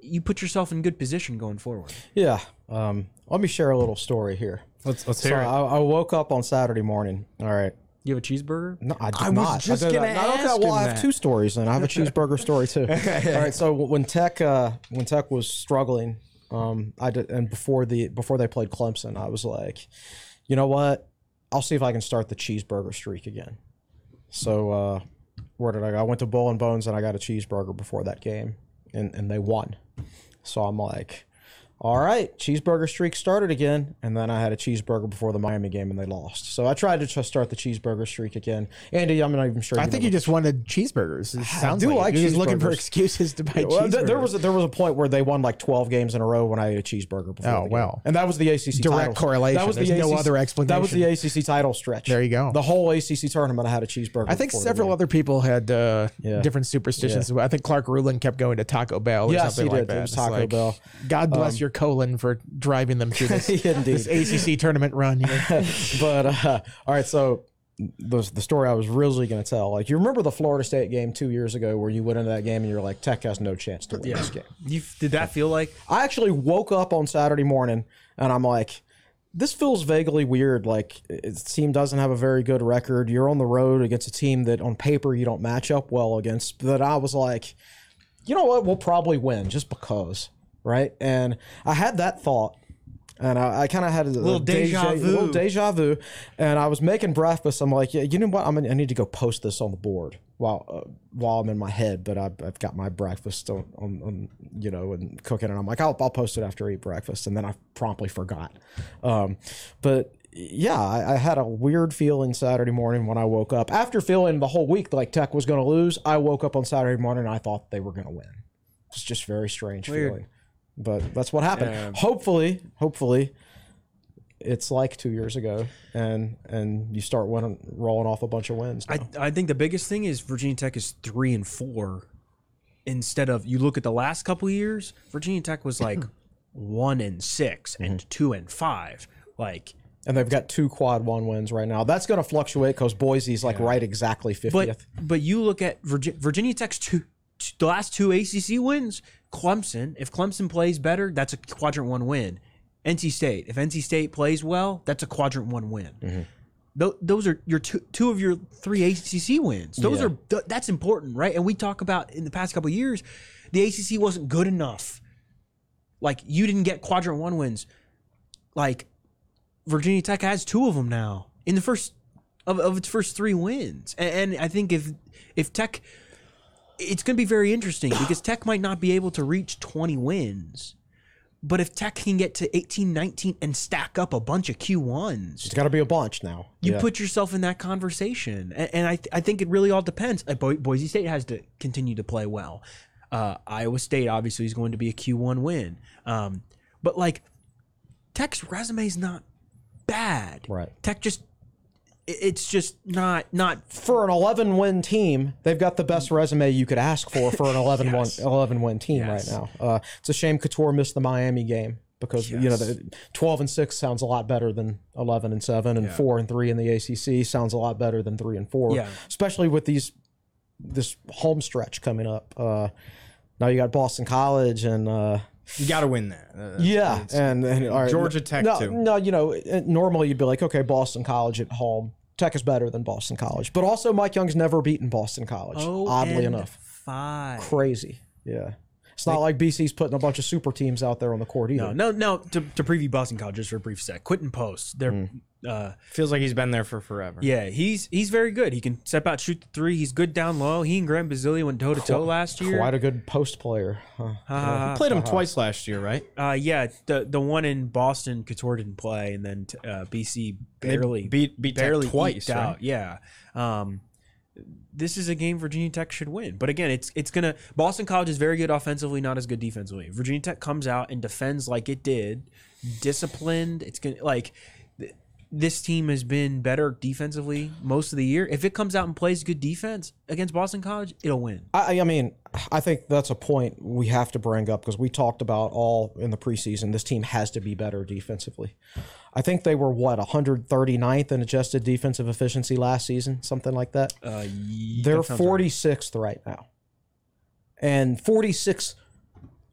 you put yourself in good position going forward. Yeah. Um, let me share a little story here. Let's let's So hear it. I, I woke up on Saturday morning. All right. You have a cheeseburger? No, I did I was not. just I did gonna not. Okay, ask well, him I have that. two stories, and I have a cheeseburger story too. [LAUGHS] All right. So when Tech, uh, when Tech was struggling, um, I did, and before the before they played Clemson, I was like, you know what? I'll see if I can start the cheeseburger streak again. So uh, where did I go? I went to Bull and Bones, and I got a cheeseburger before that game, and and they won. So I'm like, all right, cheeseburger streak started again. And then I had a cheeseburger before the Miami game and they lost. So I tried to just start the cheeseburger streak again. Andy, I'm not even sure. I you think know you just wanted cheeseburgers. It sounds do like, like you're just looking for excuses to buy [LAUGHS] Well, cheeseburgers. th- there was a, there was a point where they won like 12 games in a row when I ate a cheeseburger before. Oh, the game. well. and that was the ACC Direct title. correlation. That was There's the no ACC other That was the ACC title stretch. There you go. The whole ACC tournament, I had a cheeseburger. I think several other people had uh, Yeah. different superstitions. I think Clark Rulin kept going to Taco Bell or Yes, something like did. It was Taco like, Bell. God bless your colon for driving them through this, [LAUGHS] this ACC tournament run. Here. [LAUGHS] but uh, all right, so the the story I was really going to tell, like you remember the Florida State game two years ago, where you went into that game and you're like, Tech has no chance to win this game. You did that feel like I actually woke up on Saturday morning and I'm like, this feels vaguely weird. Like it- the team doesn't have a very good record. You're on the road against a team that on paper you don't match up well against. That I was like, you know what? We'll probably win just because, right? And I had that thought. And I, I kind of had a little deja vu. little deja vu, and I was making breakfast. I'm like, yeah, you know what? I'm gonna, I need to go post this on the board while uh, while I'm in my head. But I've, I've got my breakfast on, on, on you know and cooking, and I'm like, I'll, I'll post it after I eat breakfast, and then I promptly forgot. Um, but yeah, I, I had a weird feeling Saturday morning when I woke up after feeling the whole week like Tech was going to lose. I woke up on Saturday morning and I thought they were going to win. It's just very strange Weird. feeling, but that's what happened. Yeah. Hopefully, hopefully it's like two years ago, and and you start winning, rolling off a bunch of wins. I, now. I think the biggest thing is Virginia Tech is three and four instead of you look at the last couple of years, Virginia Tech was like [CLEARS THROAT] one and 6 and mm-hmm. two and five. Like and they've got two quad one wins right now. That's going to fluctuate because Boise's like right exactly but fiftieth. but you look at Virginia, Virginia Tech's two, two the last two ACC wins, Clemson, if Clemson plays better, that's a quadrant 1 win. NC State, if NC State plays well, that's a quadrant 1 win. Mm-hmm. Tho- those are your two, two of your three ACC wins. Those Yeah. are th- that's important, right? And we talk about in the past couple of years, the ACC wasn't good enough. Like you didn't get quadrant one wins. Like Virginia Tech has two of them now in the first of, of its first three wins, and, and I think if if Tech, it's going to be very interesting because Tech might not be able to reach twenty wins, But if Tech can get to 18, 19 and stack up a bunch of Q1s, It's got to be a bunch now. you Yeah. put yourself in that conversation. And, and I, th- I think it really all depends. Bo- Boise State has to continue to play well. Uh, Iowa State obviously is going to be a Q1 win. Um, but like Tech's resume is not bad. Right. Tech just, it's just not, not for an 11 win team, they've got the best resume you could ask for for an [LAUGHS] 11 Yes. win 11 win team Yes. right now. Uh, it's a shame Cattoor missed the Miami game because you know the 12 and 6 sounds a lot better than 11 and 7 and 4 and 3 in the ACC sounds a lot better than 3 and 4 Yeah. especially with these this home stretch coming up. Uh, now you got Boston College and uh, You got to win that. Uh, yeah, it's- and, and all right, Georgia Tech, no, too. No, you know, uh, normally you'd be like, okay, Boston College at home. Tech is better than Boston College, but also Mike Young's never beaten Boston College. oh, oddly enough, five. crazy. Yeah, it's not like BC's putting a bunch of super teams out there on the court either. No, no, no. To, to preview Boston College just for a brief sec. Quinten Post, they're, Mm. Uh, feels like he's been there for forever. yeah, he's he's very good. He can step out, shoot the three. He's good down low. He and Grant Basile went toe to toe last year. Quite a good post player. Huh. Uh, Played him twice last year, right? uh, yeah, the the one in Boston, Cattoor didn't play, and then uh, BC barely beat- beat Tech barely twice, eked right? out. Yeah. Um, this is a game Virginia Tech should win, but again, it's it's gonna. Boston College is very good offensively, not as good defensively. Virginia Tech comes out and defends like it did, disciplined. It's gonna like. Th- This team has been better defensively most of the year. If it comes out and plays good defense against Boston College, it'll win. I, I mean, I think that's a point we have to bring up because we talked about all in the preseason. This team has to be better defensively. I think they were what 139th in adjusted defensive efficiency last season, something like that. Uh, They're 46th right now, and 46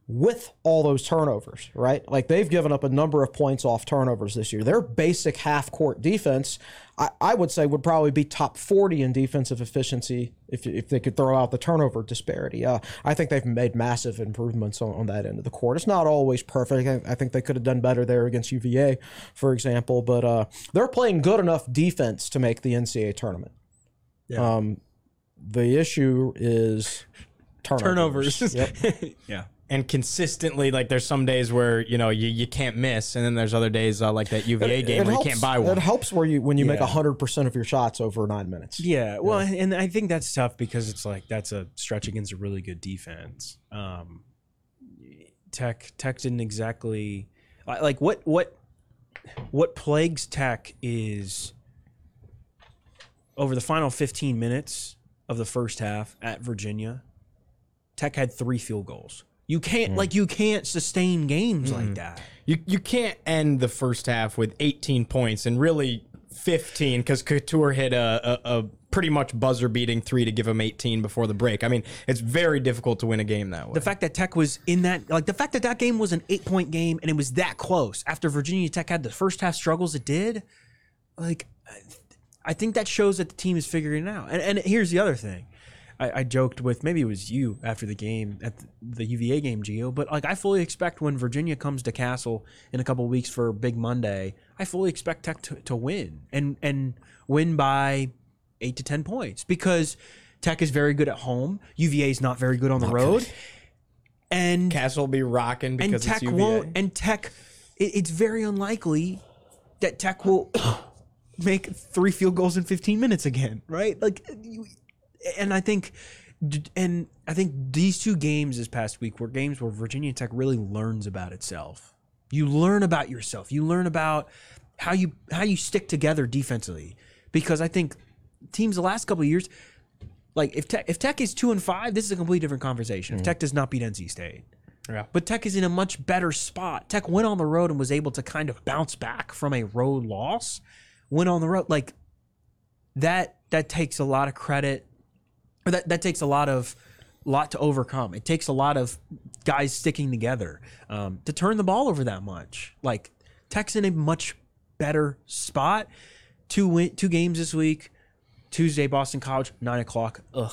with all those turnovers, right? Like they've given up a number of points off turnovers this year. Their basic half court defense, I, I would say, would probably be top 40 in defensive efficiency if, if they could throw out the turnover disparity. Uh, I think they've made massive improvements on, on that end of the court. It's not always perfect. I, I think they could have done better there against UVA, for example, but uh, they're playing good enough defense to make the NCAA tournament. Yeah. Um, the issue is turnovers. turnovers. Yep. [LAUGHS] yeah. And consistently, like there's some days where you know you, you can't miss, and then there's other days uh, like that UVA game where helps, you can't buy one. It helps where you when you make Yeah. hundred percent of your shots over nine minutes. Yeah, well, and I think that's tough because it's like that's a stretch against a really good defense. Um, Tech Tech didn't exactly like like what what what plagues Tech is over the final 15 minutes of the first half at Virginia. Tech had three field goals. You can't hmm. like you can't sustain games like hmm. that. You you can't end the first half with 18 points and really 15 because Cattoor hit a, a, a pretty much buzzer beating three to give him 18 before the break. I mean, it's very difficult to win a game that way. The fact that Tech was in that, like the fact that that game was an eight point game and it was that close after Virginia Tech had the first half struggles it did, like, I think that shows that the team is figuring it out. And, and here's the other thing. I, I joked with maybe it was you after the game at the, UVA game, Gio, but like I fully expect when Virginia comes to Cassell in a couple weeks for Big Monday, I fully expect Tech to, to win and and win by eight to ten points because Tech is very good at home. UVA is not very good on the road, and Cassell will be rocking and because Tech UVA. won't. And Tech, it, it's very unlikely that Tech will [COUGHS] make three field goals in 15 minutes again, right? Like, you, and I think, and I think these two games this past week were games where Virginia Tech really learns about itself. You learn about yourself. You learn about how you how you stick together defensively. Because I think teams the last couple of years, like if Tech if Tech is two and five, this is a completely different conversation. If mm-hmm. Tech does not beat NC State. Yeah. But Tech is in a much better spot. Tech went on the road and was able to kind of bounce back from a road loss. Went on the road like that. That takes a lot of credit. That that takes a lot of lot to overcome. It takes a lot of guys sticking together um, to turn the ball over that much. Like Tech's in a much better spot. Two win, two games this week. Tuesday, Boston College, nine o'clock. Ugh.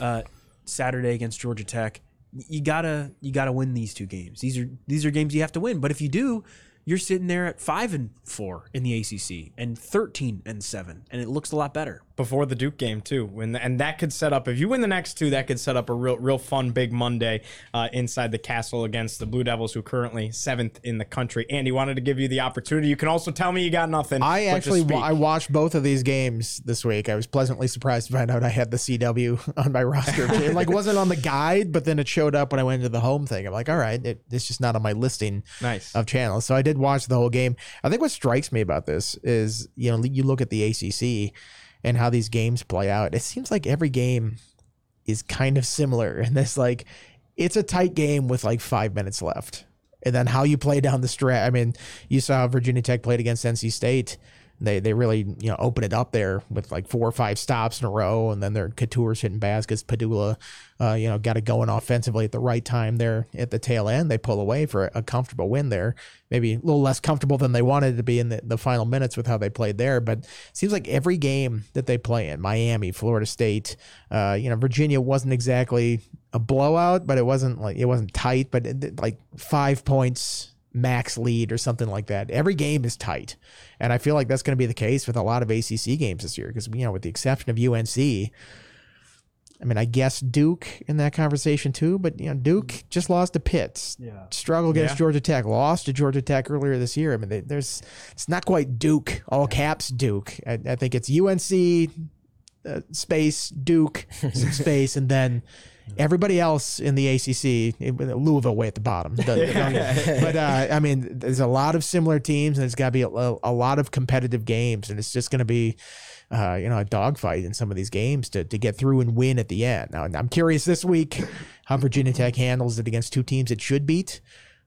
Uh, Saturday against Georgia Tech. You gotta you gotta win these two games. These are these are games you have to win. But if you do, you're sitting there at five and four in the ACC and thirteen and seven, and it looks a lot better. Before the Duke game too. When and that could set up if you win the next two, that could set up a real real fun big Monday uh, inside the castle against the Blue Devils, who are currently seventh in the country. Andy wanted to give you the opportunity. You can also tell me you got nothing. I actually I watched both of these games this week. I was pleasantly surprised to find out I had the CW [LAUGHS] on my roster. [LAUGHS] it like wasn't on the guide, but then it showed up when I went into the home thing. I'm like, all right, it, it's just not on my listing Nice. of channels. So I did watch the whole game. I think what strikes me about this is you know you look at the ACC and how these games play out. It seems like every game is kind of similar, and it's like it's a tight game with like five minutes left, and then how you play down the stretch. I mean, you saw Virginia Tech played against NC State. They they really you know open it up there with like four or five stops in a row, and then their Cattoor's hitting baskets. Pedulla, uh, you know, got it going offensively at the right time there at the tail end. They pull away for a comfortable win there. Maybe a little less comfortable than they wanted to be in the, the final minutes with how they played there, but seems like every game that they play in, Miami, Florida State, uh, you know, Virginia wasn't exactly a blowout, but it wasn't like it wasn't tight, but it, like five points max lead or something like that. Every game is tight. And I feel like that's going to be the case with a lot of ACC games this year because, you know, with the exception of UNC, I mean, I guess Duke in that conversation too, but, you know, Duke just lost to Pitt. Yeah. Struggle against Yeah. Georgia Tech, lost to Georgia Tech earlier this year. I mean, they, there's, it's not quite Duke, all caps Duke. I, I think it's UNC, uh, space, Duke, [LAUGHS] space, and then everybody else in the ACC, Louisville way at the bottom. [LAUGHS] The- but uh, I mean, there's a lot of similar teams, and it's got to be a, a lot of competitive games, and it's just going to be. Uh, you know, a dogfight in some of these games to, to get through and win at the end. Now, I'm curious this week how Virginia Tech handles it against two teams it should beat,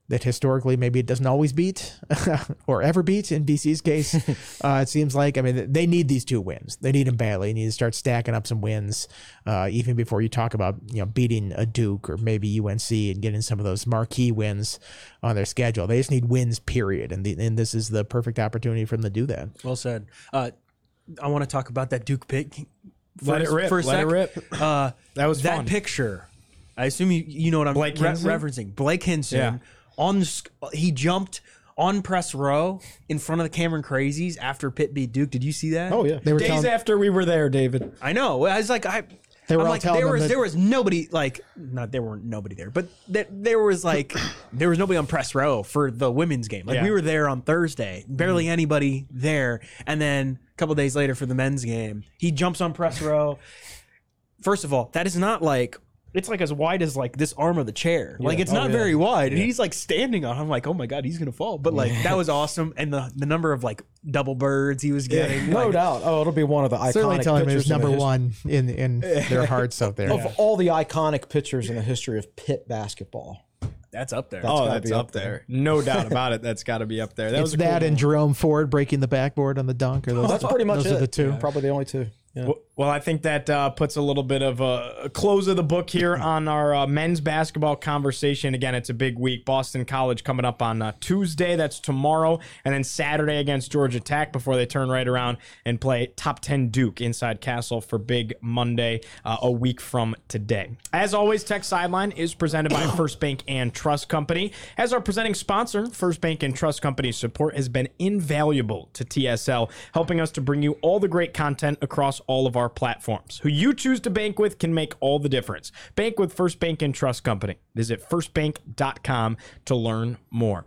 that historically maybe it doesn't always beat [LAUGHS] or ever beat in BC's case. [LAUGHS] uh, it seems like, I mean, they need these two wins. They need them badly. They need to start stacking up some wins, uh, even before you talk about, you know, beating a Duke or maybe UNC and getting some of those marquee wins on their schedule. They just need wins, period. And, the, and this is the perfect opportunity for them to do that. Well said. Uh, I want to talk about that Duke pick. Let it rip. For a Let it rip. Uh, That was that fun. picture. I assume you you know what I'm Blake re- referencing. Blake Hinson Yeah. On the he jumped on press row in front of the Cameron Crazies after Pitt beat Duke. Did you see that? Oh yeah. They were Days telling, after we were there, David. I know. I was like, I. They were I'm all like, telling there them was that- there was nobody like not there weren't nobody there, but there, there was like [COUGHS] there was nobody on press row for the women's game. Like Yeah. we were there on Thursday, barely mm-hmm. anybody there, and then a couple days later for the men's game, he jumps on press row. First of all, that is not like it's like as wide as like this arm of the chair. Like it's Oh, not yeah. very wide, and he's like standing on. it. I'm like, oh my god, he's gonna fall. But like that was awesome, and the the number of like double birds he was getting. No like, doubt. Oh, it'll be one of the iconic certainly telling me it pictures was in the number his- one in, in their hearts out there. of all the iconic pictures in the history of Pitt basketball. That's up there. oh, gotta that's be up up there. No doubt about it. That's got to be up there. That It's was a cool that and one. Jerome Ford breaking the backboard on the dunk. Or those, oh, That's pretty much those it. are the two. Probably the only two. Yeah. Well- Well, I think that uh, puts a little bit of a, close of the book here [LAUGHS] on our uh, men's basketball conversation. Again, it's a big week. Boston College coming up on uh, Tuesday. That's tomorrow. And then Saturday against Georgia Tech before they turn right around and play top 10 Duke inside Cassell for big Monday, uh, a week from today. As always, Tech Sideline is presented by [COUGHS] First Bank and Trust Company. As our presenting sponsor, First Bank and Trust Company's support has been invaluable to TSL, helping us to bring you all the great content across all of our platforms. Who you choose to bank with can make all the difference. Bank with First Bank and Trust Company. Visit firstbank.com to learn more.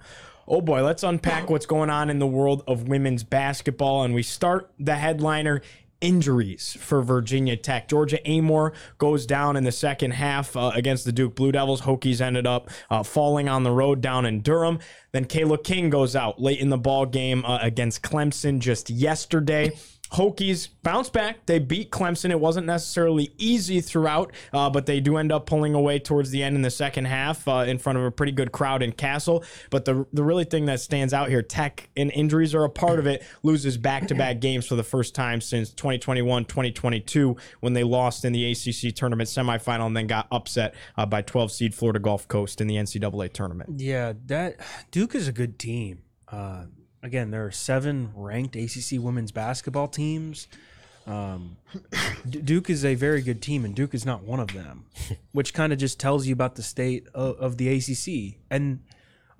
Oh boy, let's unpack what's going on in the world of women's basketball. And we start the headliner injuries for Virginia Tech. Georgia Amore goes down in the second half uh, against the Duke Blue Devils. Hokies ended up uh, falling on the road down in Durham. Then Kayla King goes out late in the ball game uh, against Clemson just yesterday. Hokies bounce back. They beat Clemson. It wasn't necessarily easy throughout, uh, but they do end up pulling away towards the end in the second half uh, in front of a pretty good crowd in Cassell. But the the really thing that stands out here, Tech and injuries are a part of it. Loses back to back games for the first time since 2021, 2022 when they lost in the ACC tournament semifinal and then got upset uh, by 12 seed Florida Gulf Coast in the NCAA tournament. Yeah, that Duke is a good team. Uh, again, there are seven ranked ACC women's basketball teams. Um, D- Duke is a very good team, and Duke is not one of them, [LAUGHS] which kind of just tells you about the state of, of the ACC. And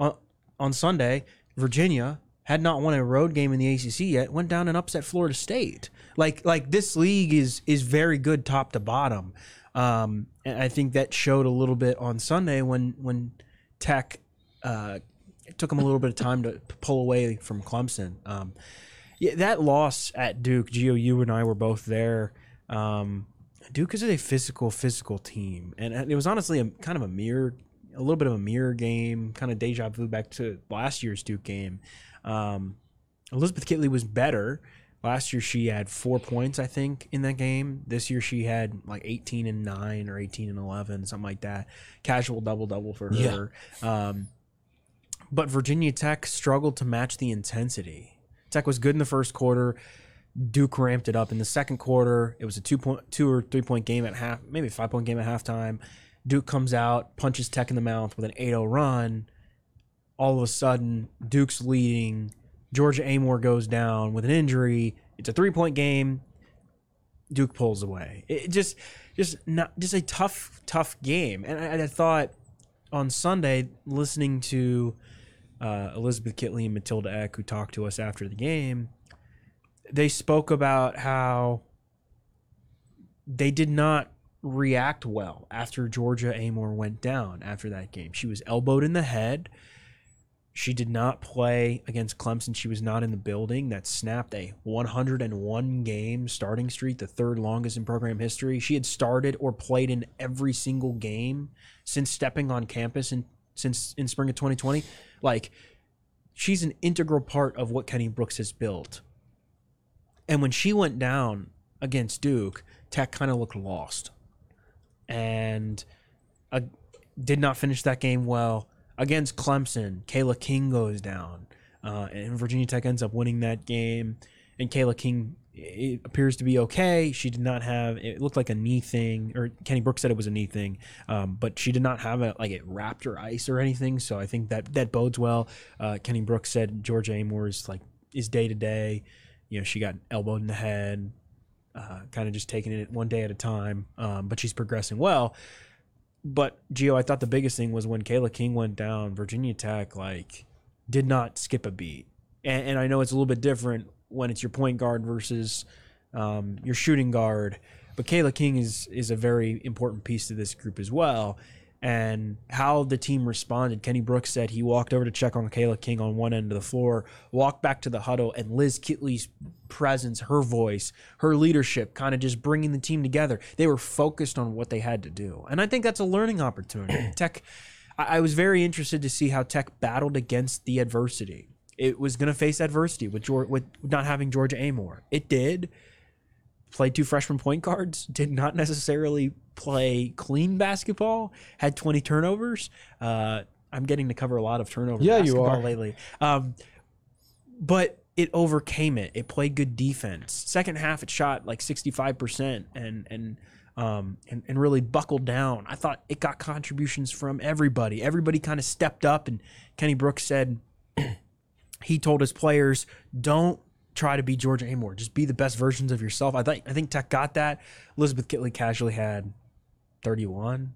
on, on Sunday, Virginia had not won a road game in the ACC yet, went down and upset Florida State. Like like this league is is very good top to bottom. Um, and I think that showed a little bit on Sunday when when Tech uh, took them a little bit of time to pull away from Clemson. Um, yeah, that loss at Duke, Gio, you and I were both there. Um, Duke is a physical, physical team, and, it was honestly a kind of a mirror, a little bit of a mirror game, kind of deja vu back to last year's Duke game. Um, Elizabeth Kitley was better. Last year she had four points, I think, in that game. This year she had like 18 and nine or 18 and 11, something like that. Casual double double for her. Um, but Virginia Tech struggled to match the intensity. Tech was good in the first quarter. Duke ramped it up in the second quarter. It was a two point, two or three point game at half, maybe a five point game at halftime. Duke comes out, punches Tech in the mouth with an 8-0 run. All of a sudden, Duke's leading. Georgia Amore goes down with an injury. It's a three point game. Duke pulls away. It just, just not just a tough, tough game. And I, I thought on Sunday, listening to uh, Elizabeth Kitley and Matilda Eck, who talked to us after the game, they spoke about how they did not react well after Georgia Amore went down after that game. She was elbowed in the head. She did not play against Clemson. She was not in the building. That snapped a 101 game starting streak, the third longest in program history. She had started or played in every single game since stepping on campus in since in spring of 2020. Like she's an integral part of what Kenny Brooks has built. And when she went down against Duke, Tech kind of looked lost and uh, did not finish that game well. Against Clemson, Kayla King goes down, uh, and Virginia Tech ends up winning that game. And Kayla King it appears to be okay. She did not have it looked like a knee thing, or Kenny Brooks said it was a knee thing, um, but she did not have a like it wrapped her ice or anything. So I think that that bodes well. Uh, Kenny Brooks said Georgia Amore is like is day to day. You know, she got elbowed in the head, uh, kind of just taking it one day at a time. Um, but she's progressing well. But Gio, I thought the biggest thing was when Kayla King went down, Virginia Tech like did not skip a beat. And, and I know it's a little bit different when it's your point guard versus um, your shooting guard, but Kayla King is is a very important piece to this group as well. And how the team responded, Kenny Brooks said he walked over to check on Kayla King on one end of the floor, walked back to the huddle, and Liz Kitley's presence, her voice, her leadership, kind of just bringing the team together. They were focused on what they had to do, and I think that's a learning opportunity. Tech, I, I was very interested to see how Tech battled against the adversity. It was going to face adversity with Georgia, with not having Georgia Amore. It did. Played two freshman point guards. Did not necessarily play clean basketball. Had 20 turnovers. Uh, I'm getting to cover a lot of turnover Yeah, you are. lately. Um, but it overcame it. It played good defense. Second half, it shot like 65% and and um and, and really buckled down. I thought it got contributions from everybody. Everybody kind of stepped up and Kenny Brooks said he told his players, don't try to be Georgia Amore. Just be the best versions of yourself. I think I think Tech got that. Elizabeth Kitley casually had 31.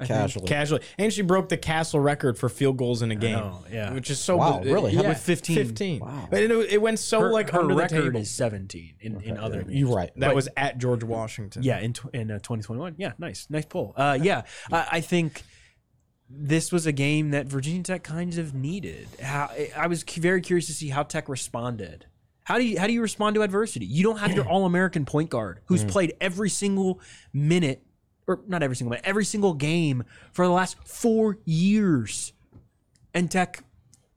I think. Casually. Casually. And she broke the Cassell record for field goals in a game. know, yeah. Which is so Wow, really? Yeah, With 15. 15. Wow. But it, it went so Her, like her under the record table. is 17 in, in other games. You're right. that was at George Washington. Yeah, in tw- in uh, 2021. Yeah, nice, nice pull. Uh, yeah, [LAUGHS] I, I think this was a game that Virginia Tech kind of needed. How I was very curious to see how Tech responded. How do you how do you respond to adversity? You don't have your [CLEARS THROAT] All American point guard who's played every single minute, or not every single minute, every single game for the last four years, and Tech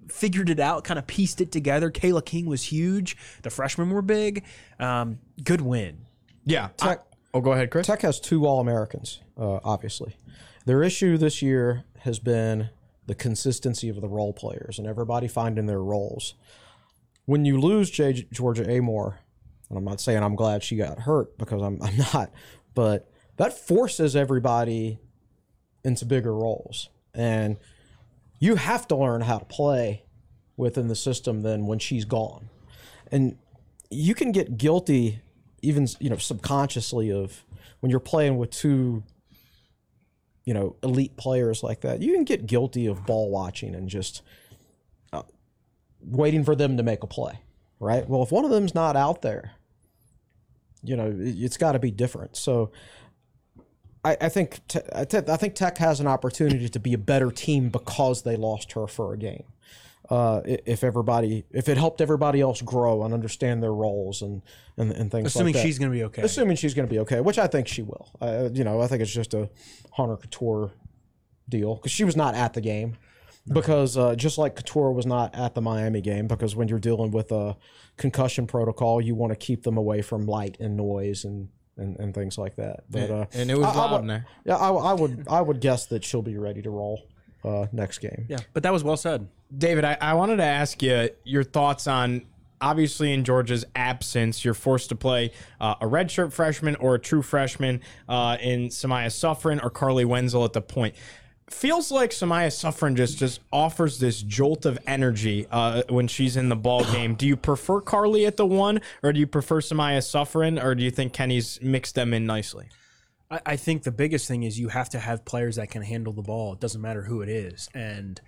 figured it out, kind of pieced it together. Kayla King was huge. The freshmen were big. Um, good win. Yeah. Tech- I- oh, go ahead, Chris. Tech has two All Americans, uh, obviously. Their issue this year has been the consistency of the role players and everybody finding their roles. When you lose J- Georgia Amore, and I'm not saying I'm glad she got hurt because I'm, [LAUGHS] I'm not, but that forces everybody into bigger roles. And you have to learn how to play within the system then when she's gone. And you can get guilty even you know subconsciously of when you're playing with two you know elite players like that you can get guilty of ball watching and just uh, waiting for them to make a play, right? Well, if one of them's not out there, you know, it, it's got to be different. So I, I think te- I te- I think Tech has an opportunity to be a better team because they lost her for a game. Uh, if everybody, if it helped everybody else grow and understand their roles and and, and things Assuming like that. she's going to be okay. assuming she's going to be okay, which I think she will. Uh, you know, I think it's just a Hunter Cattoor deal because she was not at the game. Because uh, just like Cattoor was not at the Miami game, because when you're dealing with a concussion protocol, you want to keep them away from light and noise and, and, and things like that. But uh, and it was I- I would- yeah, I, I would I would guess that she'll be ready to roll uh, next game. yeah, but that was well said. David, I, I wanted to ask you your thoughts on obviously in Georgia's absence, you're forced to play uh, a redshirt freshman or a true freshman uh, in Samyah Suffren or Carleigh Wenzel at the point. Feels like Samyah Suffren just just offers this jolt of energy uh, when she's in the ball [COUGHS] game. Do you prefer Carleigh at the one, or do you prefer Samyah Suffren, or do you think Kenny's mixed them in nicely? I, I think the biggest thing is you have to have players that can handle the ball. It doesn't matter who it is. And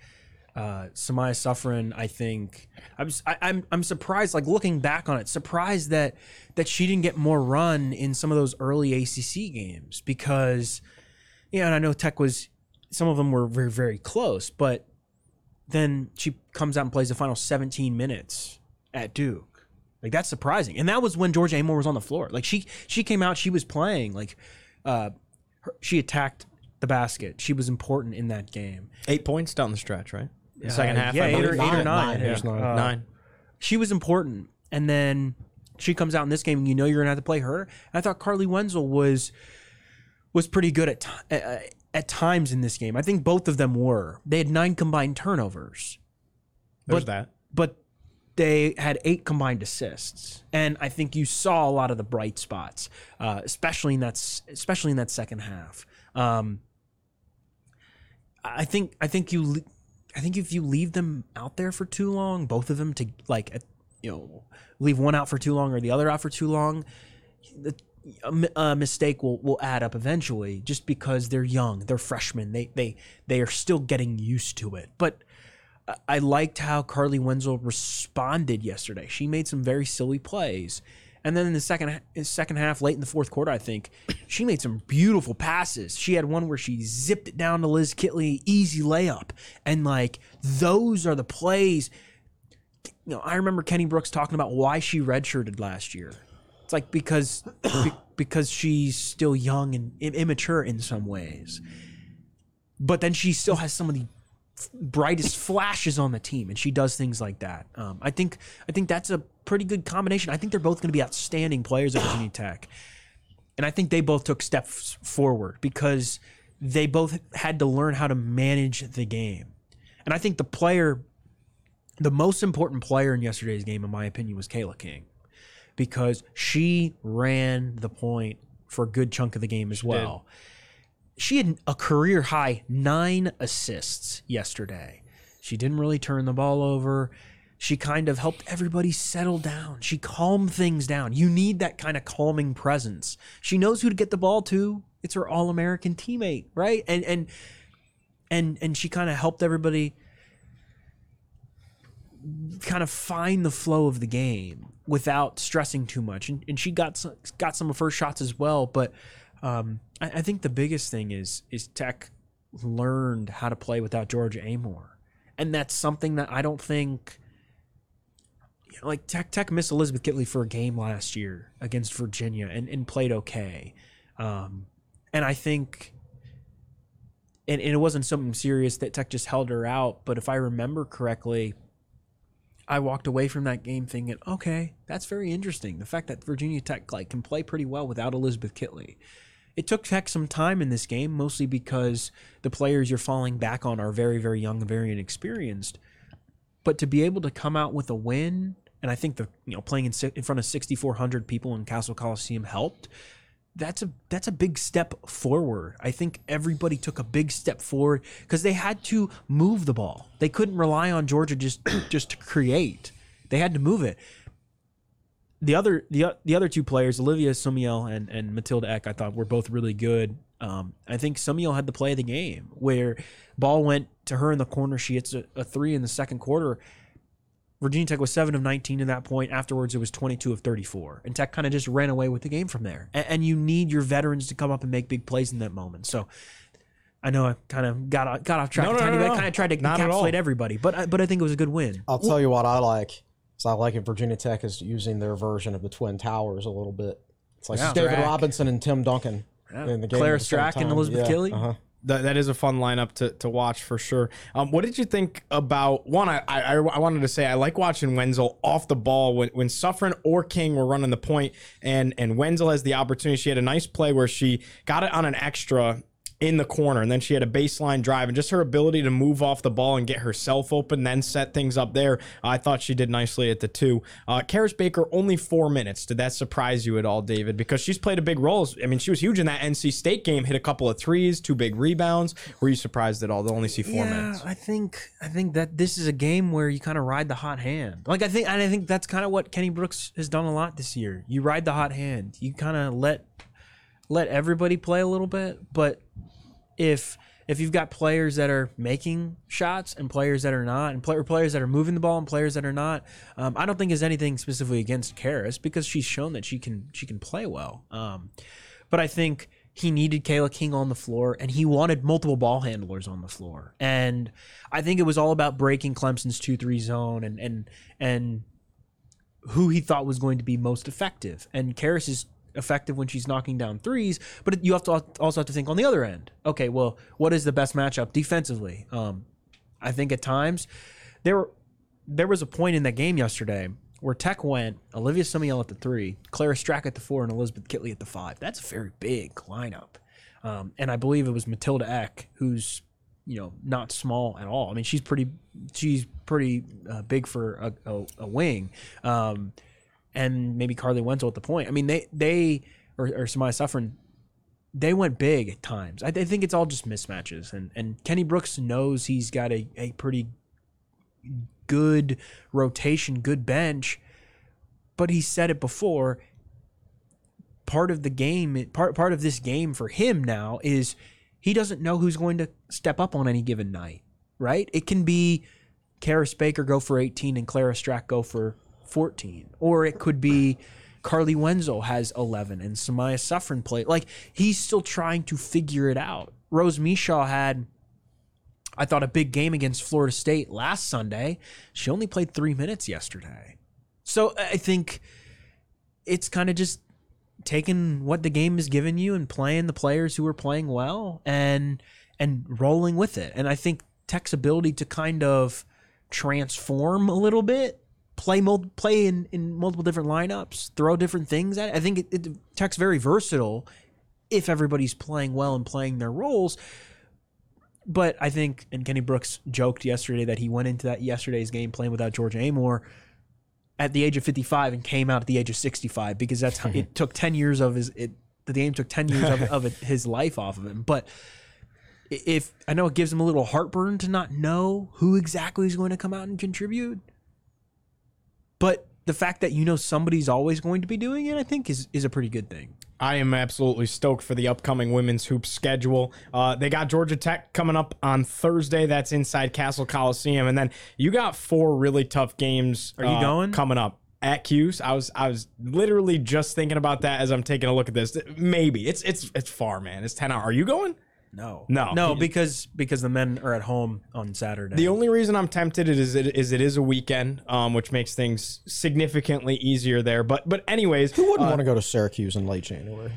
uh, Samyah Suffren, I think I'm I, I'm I'm surprised. Like looking back on it, surprised that that she didn't get more run in some of those early ACC games because yeah, you know, and I know Tech was some of them were very very close, but then she comes out and plays the final 17 minutes at Duke. Like that's surprising, and that was when Georgia Amore was on the floor. Like she she came out, she was playing like uh, her, she attacked the basket. She was important in that game. Eight points down the stretch, right? The second half, yeah, I eight or, believe. eight or Nine, nine. nine, yeah. it nine. Uh, nine. She was important, and then she comes out in this game, and you know you're gonna have to play her. And I thought Carleigh Wenzel was was pretty good at ti- uh, at times in this game. I think both of them were. They had nine combined turnovers, There's but- that. but they had eight combined assists, and I think you saw a lot of the bright spots, uh, especially in that especially in that second half. Um, I think I think you I think if you leave them out there for too long, both of them to like you know leave one out for too long or the other out for too long, the, a, a mistake will will add up eventually. Just because they're young, they're freshmen, they they they are still getting used to it, but. I- liked how Carleigh Wenzel responded yesterday. She made some very silly plays, and then in the second second half, late in the fourth quarter, I think she made some beautiful passes. She had one where she zipped it down to Liz Kitley, easy layup, and like those are the plays. You know, I remember Kenny Brooks talking about why she redshirted last year. It's like because be- because she's still young and immature in some ways, but then she still has some of the brightest flashes on the team, and she does things like that. Um, I think I think that's a pretty good combination. I think they're both going to be outstanding players at Virginia Tech, and I think they both took steps forward because they both had to learn how to manage the game. And I think the player, the most important player in yesterday's game, in my opinion, was Kayla King, because she ran the point for a good chunk of the game as well she had a career high nine assists yesterday. She didn't really turn the ball over. She kind of helped everybody settle down. She calmed things down. You need that kind of calming presence. She knows who to get the ball to. It's her all-American teammate, right? And and and and she kind of helped everybody kind of find the flow of the game without stressing too much. And, and she got some, got some of her shots as well. But um, I, I think the biggest thing is is Tech learned how to play without Georgia Amore, and that's something that I don't think. you know, Like Tech, Tech missed Elizabeth Kitley for a game last year against Virginia and, and played okay, um, and I think and, and it wasn't something serious that Tech just held her out. But if I remember correctly, I walked away from that game thinking, okay, that's very interesting. The fact that Virginia Tech like can play pretty well without Elizabeth Kitley. It took Tech some time in this game, mostly because the players you're falling back on are very, very young and very inexperienced. But to be able to come out with a win, and I think the you know playing in, in front of 6,400 people in Cassell Coliseum helped that's a that's a big step forward. I think everybody took a big step forward because they had to move the ball. They couldn't rely on Georgia just [CLEARS THROAT] just to create. They had to move it. The other the the other two players, Olivia Sumiel and and Matilda Eck, I thought were both really good. Um, I think Sumiel had the play of the game where ball went to her in the corner. She hits a, a three in the second quarter Virginia Tech was seven of 19 to that point. Afterwards, it was 22 of 34, and Tech kind of just ran away with the game from there. And, and you need your veterans to come up and make big plays in that moment. So. I know I kind of got off, got off track No, a no, tiny no, bit. no. Kind of tried to Not at encapsulate everybody, but I, but I think it was a good win. I'll tell you what I like. Is I like it. Virginia Tech is using their version of the Twin Towers a little bit. It's like Yeah. David Strack. Robinson and Tim Duncan in the game. Clara at the same Strack and time. Elizabeth Yeah, Kelly? Uh-huh. That, that is a fun lineup to, to watch for sure. Um, what did you think about one? I, I I wanted to say I like watching Wenzel off the ball when when Suffren or King were running the point, and and Wenzel has the opportunity. She had a nice play where she got it on an extra in the corner, and then she had a baseline drive, and just her ability to move off the ball and get herself open, then set things up there. I thought she did nicely at the two. Uh, Carys Baker only four minutes. Did that surprise you at all, David? Because she's played a big role. I mean, she was huge in that NC State game. Hit a couple of threes, two big rebounds. Were you surprised at all? To only see four yeah, minutes. I think I think that this is a game where you kind of ride the hot hand. Like I think and I think that's kind of what Kenny Brooks has done a lot this year. You ride the hot hand. You kind of let let everybody play a little bit, but if if you've got players that are making shots and players that are not, and play, players that are moving the ball and players that are not, um, I don't think there's anything specifically against Carys because she's shown that she can she can play well. Um, but I think he needed Kayla King on the floor and he wanted multiple ball handlers on the floor. And I think it was all about breaking Clemson's 2-3 zone and and and who he thought was going to be most effective. And Carys is effective when she's knocking down threes, but you have to also have to think on the other end. Okay, well, what is the best matchup defensively? Um, I think at times there there was a point in that game yesterday where Tech went Olivia Sumiel at the three, Clara Strack at the four, and Elizabeth Kitley at the five. That's a very big lineup. Um, and I believe it was Matilda Eck, who's you know not small at all. I mean, she's pretty she's pretty uh, big for a, a, a wing. Um, and maybe Carleigh Wenzel at the point. I mean, they they or, or Samyah Suffren, they went big at times. I, I think it's all just mismatches, and and Kenny Brooks knows he's got a, a pretty good rotation, good bench, but he said it before. Part of the game, part part of this game for him now is he doesn't know who's going to step up on any given night. Right? It can be Carys Baker go for 18 and Clara Strack go for 14. Or it could be Carleigh Wenzel has 11 and Samyah Suffren play. Like he's still trying to figure it out. Rose Micheaux had, I thought, a big game against Florida State last Sunday. She only played three minutes yesterday. So I think it's kind of just taking what the game has given you and playing the players who are playing well and and rolling with it. And I think Tech's ability to kind of transform a little bit, play mul- play in, in multiple different lineups, throw different things at it. I think it, it, Tech's very versatile if everybody's playing well and playing their roles. But I think, and Kenny Brooks joked yesterday that he went into that yesterday's game playing without George Amore at the age of 55 and came out at the age of 65 because that's how it [LAUGHS] took 10 years of his it the game took 10 years of, of it, his life off of him but if i know it gives him a little heartburn to not know who exactly is going to come out and contribute but the fact that you know somebody's always going to be doing it i think is is a pretty good thing I am absolutely stoked for the upcoming women's hoop schedule. Uh, they got Georgia Tech coming up on Thursday. That's inside Cassell Coliseum, and then you got four really tough games. Are you uh, going? coming up at Q's? I was I was literally just thinking about that as I'm taking a look at this. Maybe it's it's it's far, man. It's ten hours. Are you going? No No. no because because the men are at home on saturday The only reason I'm tempted is it is it is a weekend, um, which makes things significantly easier there. But but anyways, Who wouldn't want to go to Syracuse in late January?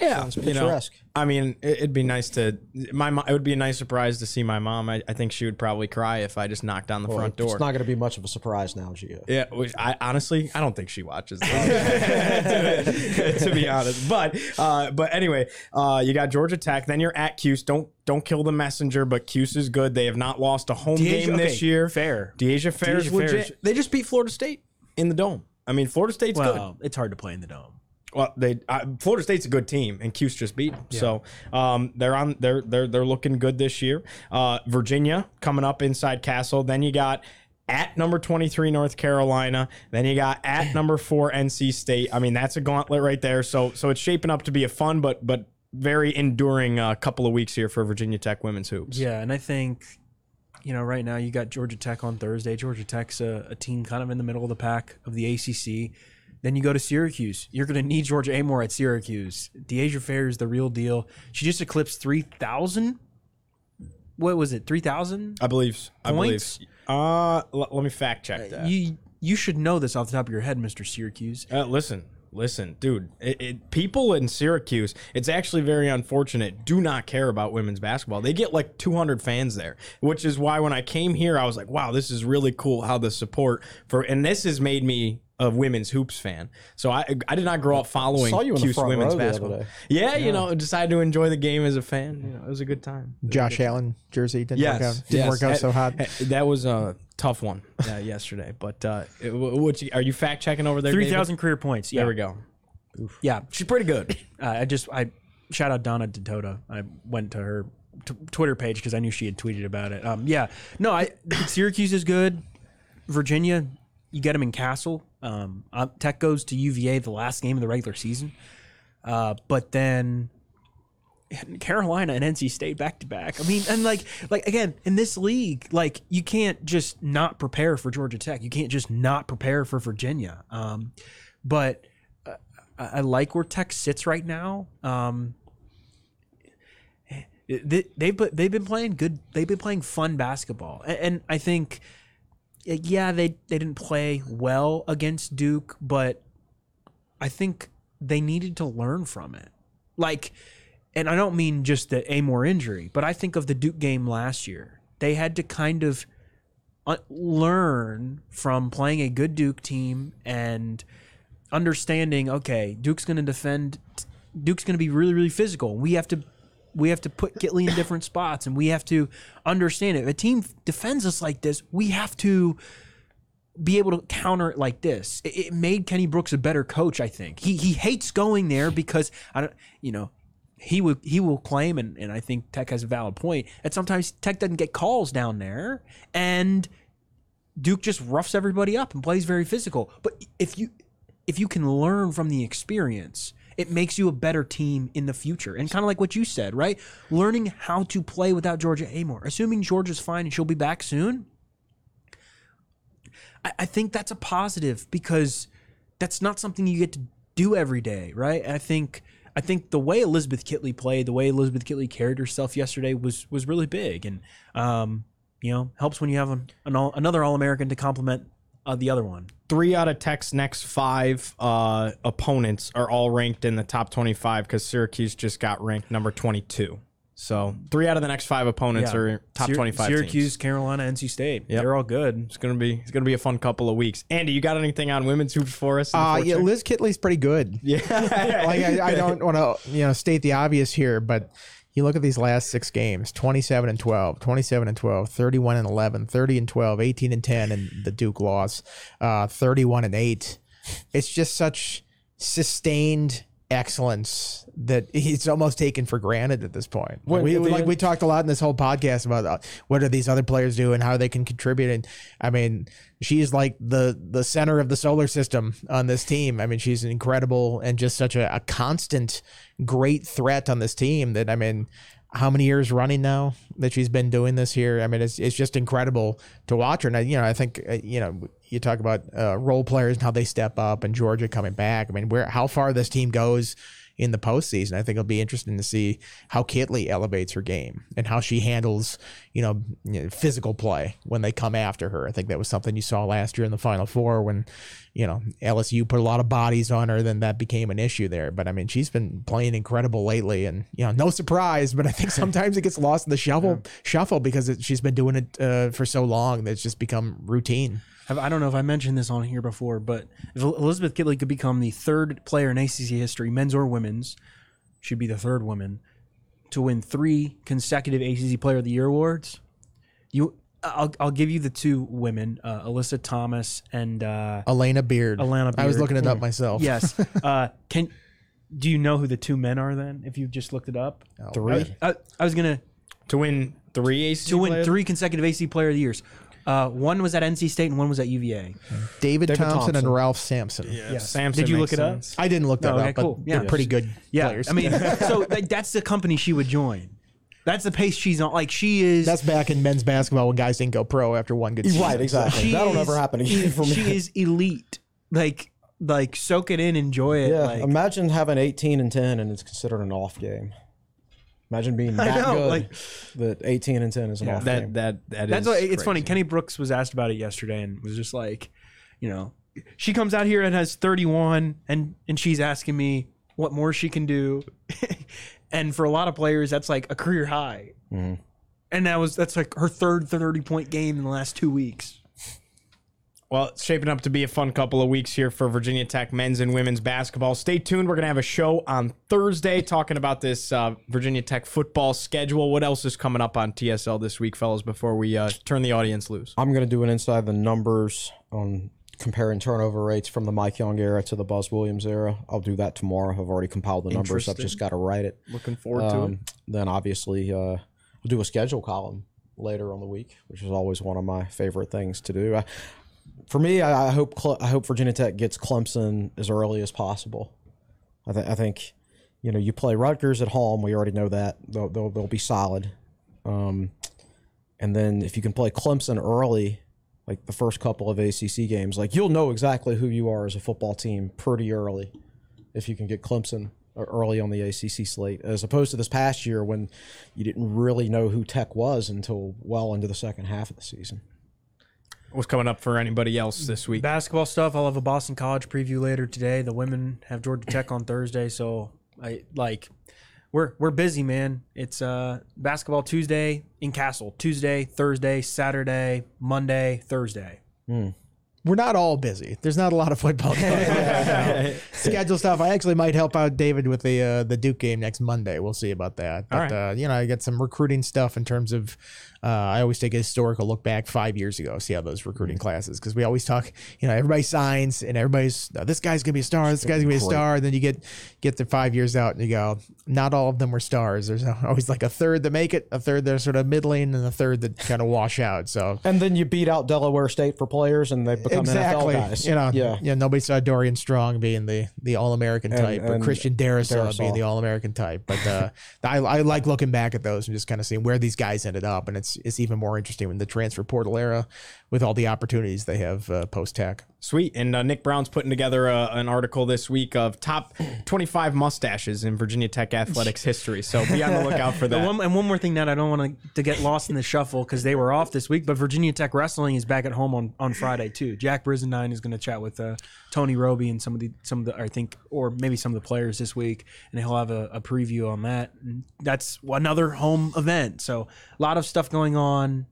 Yeah, Sounds you know, picturesque. I mean, it, it'd be nice to my mo- it would be a nice surprise to see my mom. I, I think she would probably cry if I just knocked on the front door. It's not going to be much of a surprise now, Gio. yeah, which I honestly I don't think she watches. to, [LAUGHS] to be honest, but uh, but anyway, uh, you got Georgia Tech. Then you're at Cuse. Don't don't kill the messenger, but Cuse is good. They have not lost a home Deja- game this okay, year. fair. Dyaisha Fair is Dyaisha Fair legit. is- They just beat Florida State in the dome. I mean, Florida State's good. it's hard to play in the dome Well, they uh, Florida State's a good team, and Cuse just beat them. So um, they're on. They're they're they're looking good this year. Uh, Virginia coming up inside Cassell. Then you got at number twenty three North Carolina. Then you got at [CLEARS THROAT] number four NC State. I mean, that's a gauntlet right there. So so it's shaping up to be a fun but but very enduring uh, couple of weeks here for Virginia Tech women's hoops. Yeah, and I think you know, right now you got Georgia Tech on Thursday. Georgia Tech's a, a team kind of in the middle of the pack of the ACC. Then you go to Syracuse. You're going to need Georgia Amore at Syracuse. Dyaisha Fair is the real deal. She just eclipsed 3,000. What was it? 3,000? I believe. I believe. Uh, l- let me fact check that. You you should know this off the top of your head, Mr. Syracuse. Uh, listen, listen, dude. It, it, people in Syracuse, it's actually very unfortunate, do not care about women's basketball. They get like 200 fans there, which is why when I came here, I was like, wow, this is really cool how the support for, and this has made me a women's hoops fan. So I I did not grow up following Saw you in the Cuse front women's row the other basketball. day. Yeah, you know, decided to enjoy the game as a fan. You know, it was a good time. Josh Allen jersey didn't work out. Didn't yes. work out so hot. Eh, That was a tough one uh, [LAUGHS] yesterday. But uh, it- wh- what you, are you fact checking over there? David? 3,000 career points. Yeah. There we go. Yeah. She's pretty good. [LAUGHS] Uh, I just I shout out Donna Ditota. I went to her t- Twitter page because I knew she had tweeted about it. Um, yeah, no, I Syracuse is good. Virginia, you get them in Cassell. Um, uh, Tech goes to UVA the last game of the regular season, uh, but then Carolina and NC State back to back. I mean, and like like again in this league, like you can't just not prepare for Georgia Tech. You can't just not prepare for Virginia. Um, but uh, I, like where Tech sits right now. Um, they, they've been- they've been playing good. They've been playing fun basketball, and, and I think, yeah, they they didn't play well against Duke, but I think they needed to learn from it. Like, and I don't mean just the Amoore injury, but I think of the Duke game last year. They had to kind of uh, learn from playing a good Duke team and understanding. Okay, Duke's going to defend. Duke's going to be really, really physical. We have to. We have to put Kitley in different spots, and we have to understand it. If a team defends us like this, we have to be able to counter it like this. It, it made Kenny Brooks a better coach, I think. He he hates going there because I don't you know, he would he will claim and, and I think Tech has a valid point that sometimes Tech doesn't get calls down there and Duke just roughs everybody up and plays very physical. But if you if you can learn from the experience, it makes you a better team in the future. And kind of like what you said, right? Learning how to play without Georgia Amoore. Assuming Georgia's fine and she'll be back soon, I, I think that's a positive because that's not something you get to do every day, right? I think I think the way Elizabeth Kitley played, the way Elizabeth Kitley carried herself yesterday was was really big, and um, you know helps when you have an, an all, another All American to complement uh, the other one. Three out of Tech's next five uh, opponents are all ranked in the top 25 because Syracuse just got ranked number 22. So three out of the next five opponents Yeah. are top Syr- 25 Syracuse, teams. Carolina, NC State. Yep. They're all good. It's gonna be it's gonna be a fun couple of weeks. Andy, you got anything on women's hoops for us? in the Uh, fourth yeah, check? Liz Kitley's pretty good. [LAUGHS] yeah. like I, I don't want to you know state the obvious here, but you look at these last six games 27 and 12 27 and 12 31 and 11 30 and 12 18 and 10 and the duke loss uh, 31 and 8 it's just such sustained excellence that it's almost taken for granted at this point. We, like we talked a lot in this whole podcast about uh, what are these other players do and how they can contribute? And i mean she's like the the center of the solar system on this team. I mean she's incredible and just such a, a constant great threat on this team that i mean how many years running now that she's been doing this here? I mean, it's, it's just incredible to watch her. And I, you know, I think uh, you know you talk about uh, role players and how they step up, and Georgia coming back. I mean, where how far this team goes in the postseason, I think it'll be interesting to see how Kitley elevates her game and how she handles you know, physical play when they come after her. I think that was something you saw last year in the Final Four when you know LSU put a lot of bodies on her. Then that became an issue there. But I mean, she's been playing incredible lately, and you know, no surprise. But I think sometimes it gets lost in the shuffle shuffle because it, she's been doing it uh, for so long that it's just become routine. Have- I don't know if I mentioned this on here before, but if Elizabeth Kitley could become the third player in ACC history, men's or women's, she'd be the third woman to win three consecutive ACC Player of the Year awards. You, I'll, I'll give you the two women, uh, Alyssa Thomas and uh, Elena Beard. Alana I was looking it up myself. yes. [LAUGHS] Uh, can do you know who the two men are then? If you just looked it up, Three. I, I was gonna to win three ACC to win players? three consecutive ACC Player of the Years. Uh, one was at NC State and one was at UVA. David, David Thompson, Thompson. and Ralph Sampson. Yeah, Yes. Sampson Did you makes look it up? sense. I didn't look that Oh, okay, up, but cool. Yeah. they're pretty good Yeah, players. I mean, [LAUGHS] so like, that's the company she would join. That's the pace she's on. Like she is. That's back in men's basketball when guys didn't go pro after one good season. Right, exactly. she That'll is- never happen again for me. She is elite. Like like soak it in, enjoy it. Yeah, like, imagine having 18 and 10 and it's considered an off game. Imagine being [LAUGHS] I that know, good like- that 18 and 10 is an off That game. that that That's is why it's funny. crazy. Kenny Brooks was asked about it yesterday and was just like, you know, she comes out here and has 31 and and she's asking me what more she can do. [LAUGHS] and for a lot of players that's like a career high. Mm-hmm. And that was that's like her third 30 point game in the last 2 weeks. Well, it's shaping up to be a fun couple of weeks here for Virginia Tech men's and women's basketball. Stay tuned. We're going to have a show on Thursday talking about this uh, Virginia Tech football schedule. What else is coming up on TSL this week, fellas, before we uh, turn the audience loose? I'm going to do an inside the numbers on comparing turnover rates from the Mike Young era to the Buzz Williams era. I'll do that tomorrow. I've already compiled the numbers. I've just got to write it. Looking forward to it. Um, then obviously, uh, we'll do a schedule column later on the week, which is always one of my favorite things to do. I, for me, I, I hope I hope Virginia Tech gets Clemson as early as possible. I, th- I think you know you play Rutgers at home. We already know that they'll they'll, they'll be solid. Um, and then if you can play Clemson early, like the first couple of ACC games, like you'll know exactly who you are as a football team pretty early if you can get Clemson early on the ACC slate, as opposed to this past year when you didn't really know who Tech was until well into the second half of the season. What's coming up for anybody else this week? Basketball stuff. I'll have a Boston College preview later today. The women have Georgia Tech on Thursday, so I like we're we're busy, man. It's uh basketball Tuesday in Cassell, Tuesday, Thursday, Saturday, Monday, Thursday. We're not all busy. There's not a lot of football going on. [LAUGHS] Schedule stuff. I actually might help out David with the uh, the Duke game next Monday. We'll see about that. But right. uh, you know, I got some recruiting stuff in terms of. Uh, I always take a historical look back five years ago, see how those recruiting classes because we always talk. You know, everybody signs and everybody's "Oh, this guy's gonna be a star. This guy's gonna be a star. And then you get get the five years out and you go, not all of them were stars. There's [LAUGHS] always like a third that make it, a third that are sort of middling, and a third that kind of wash out. So And then you beat out Delaware State for players, and they become exactly. NFL guys. You know, yeah. yeah. Nobody saw Dorian Strong being the the All American type, or and Christian Darrisaw Darrisaw. being the All American type. But uh, [LAUGHS] I, I like looking back at those and just kind of seeing where these guys ended up, and it's it's even more interesting in the transfer portal era with all the opportunities they have uh, post tech. Sweet. And uh, Nick Brown's putting together uh, an article this week of top 25 mustaches in Virginia Tech athletics history. So be on the lookout for [LAUGHS] The that. one, and one more thing that I don't want to, to get lost in the shuffle because they were off this week, but Virginia Tech wrestling is back at home on, on Friday too. Jack Brizendine is going to chat with uh, Tony Robie and some of the some of the I think or maybe some of the players this week, and he'll have a, a preview on that. And that's another home event, so a lot of stuff going on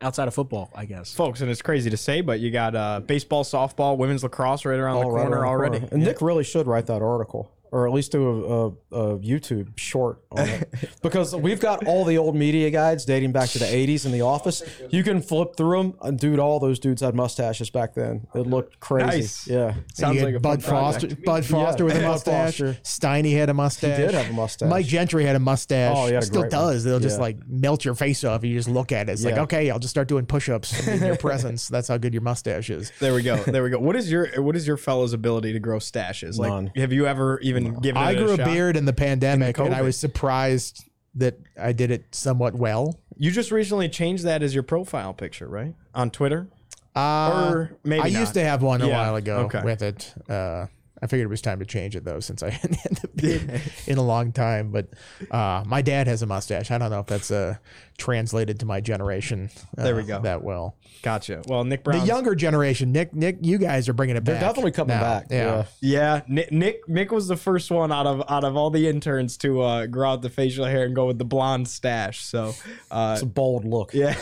outside of football, I guess. Folks, and it's crazy to say, but you got uh, baseball, softball, women's lacrosse right around the All right corner around the already. corner. And Nick really should write that article, or at least do a, a, a YouTube short on it, [LAUGHS] because we've got all the old media guides dating back to the '80s in the office. You can flip through them, and dude, all those dudes had mustaches back then. It looked crazy. Nice. Yeah, Sounds You like had a Bud Foster, project. Bud Foster with a mustache. Foster. Steiny had a mustache. did have a mustache. Mike Gentry had a mustache. Oh, yeah. had Still great one. does. They'll just Yeah. like melt your face off. You just look at it. It's like, okay, I'll just start doing push-ups in your presence. [LAUGHS] That's how good your mustache is. There we go. There we go. What is your what is your fellow's ability to grow stashes? Like, None. have you ever even given? I it grew a, a beard in the pandemic, and I was surprised that I did it somewhat well. You just recently changed that as your profile picture, right? On Twitter. Uh, Or maybe I used to have one a Yeah, while ago okay. with it. Uh, I figured it was time to change it though, since I [LAUGHS] hadn't had the beard [LAUGHS] in a long time. But uh, my dad has a mustache. I don't know if that's uh, translated to my generation. Uh, There we go. That well. Gotcha. Well, Nick Brown, The younger generation, Nick, Nick, you guys are bringing it they're back. definitely coming now. back. Yeah. Yeah, Nick, Nick Nick was the first one out of out of all the interns to uh, grow out the facial hair and go with the blonde stash. So, uh, it's a bold look. yeah,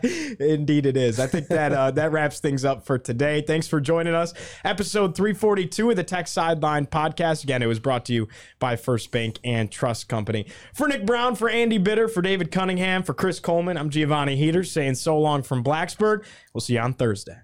[LAUGHS] indeed it is. I think that uh, that wraps things up for today. Thanks for joining us. Episode 342 of the Tech Sideline podcast. Again, it was brought to you by First Bank and Trust Company. For Nick Brown, for Andy Bitter, for David Cunningham, for Chris Coleman, I'm Giovanni Heater saying so long from Blacksburg. We'll see you on Thursday.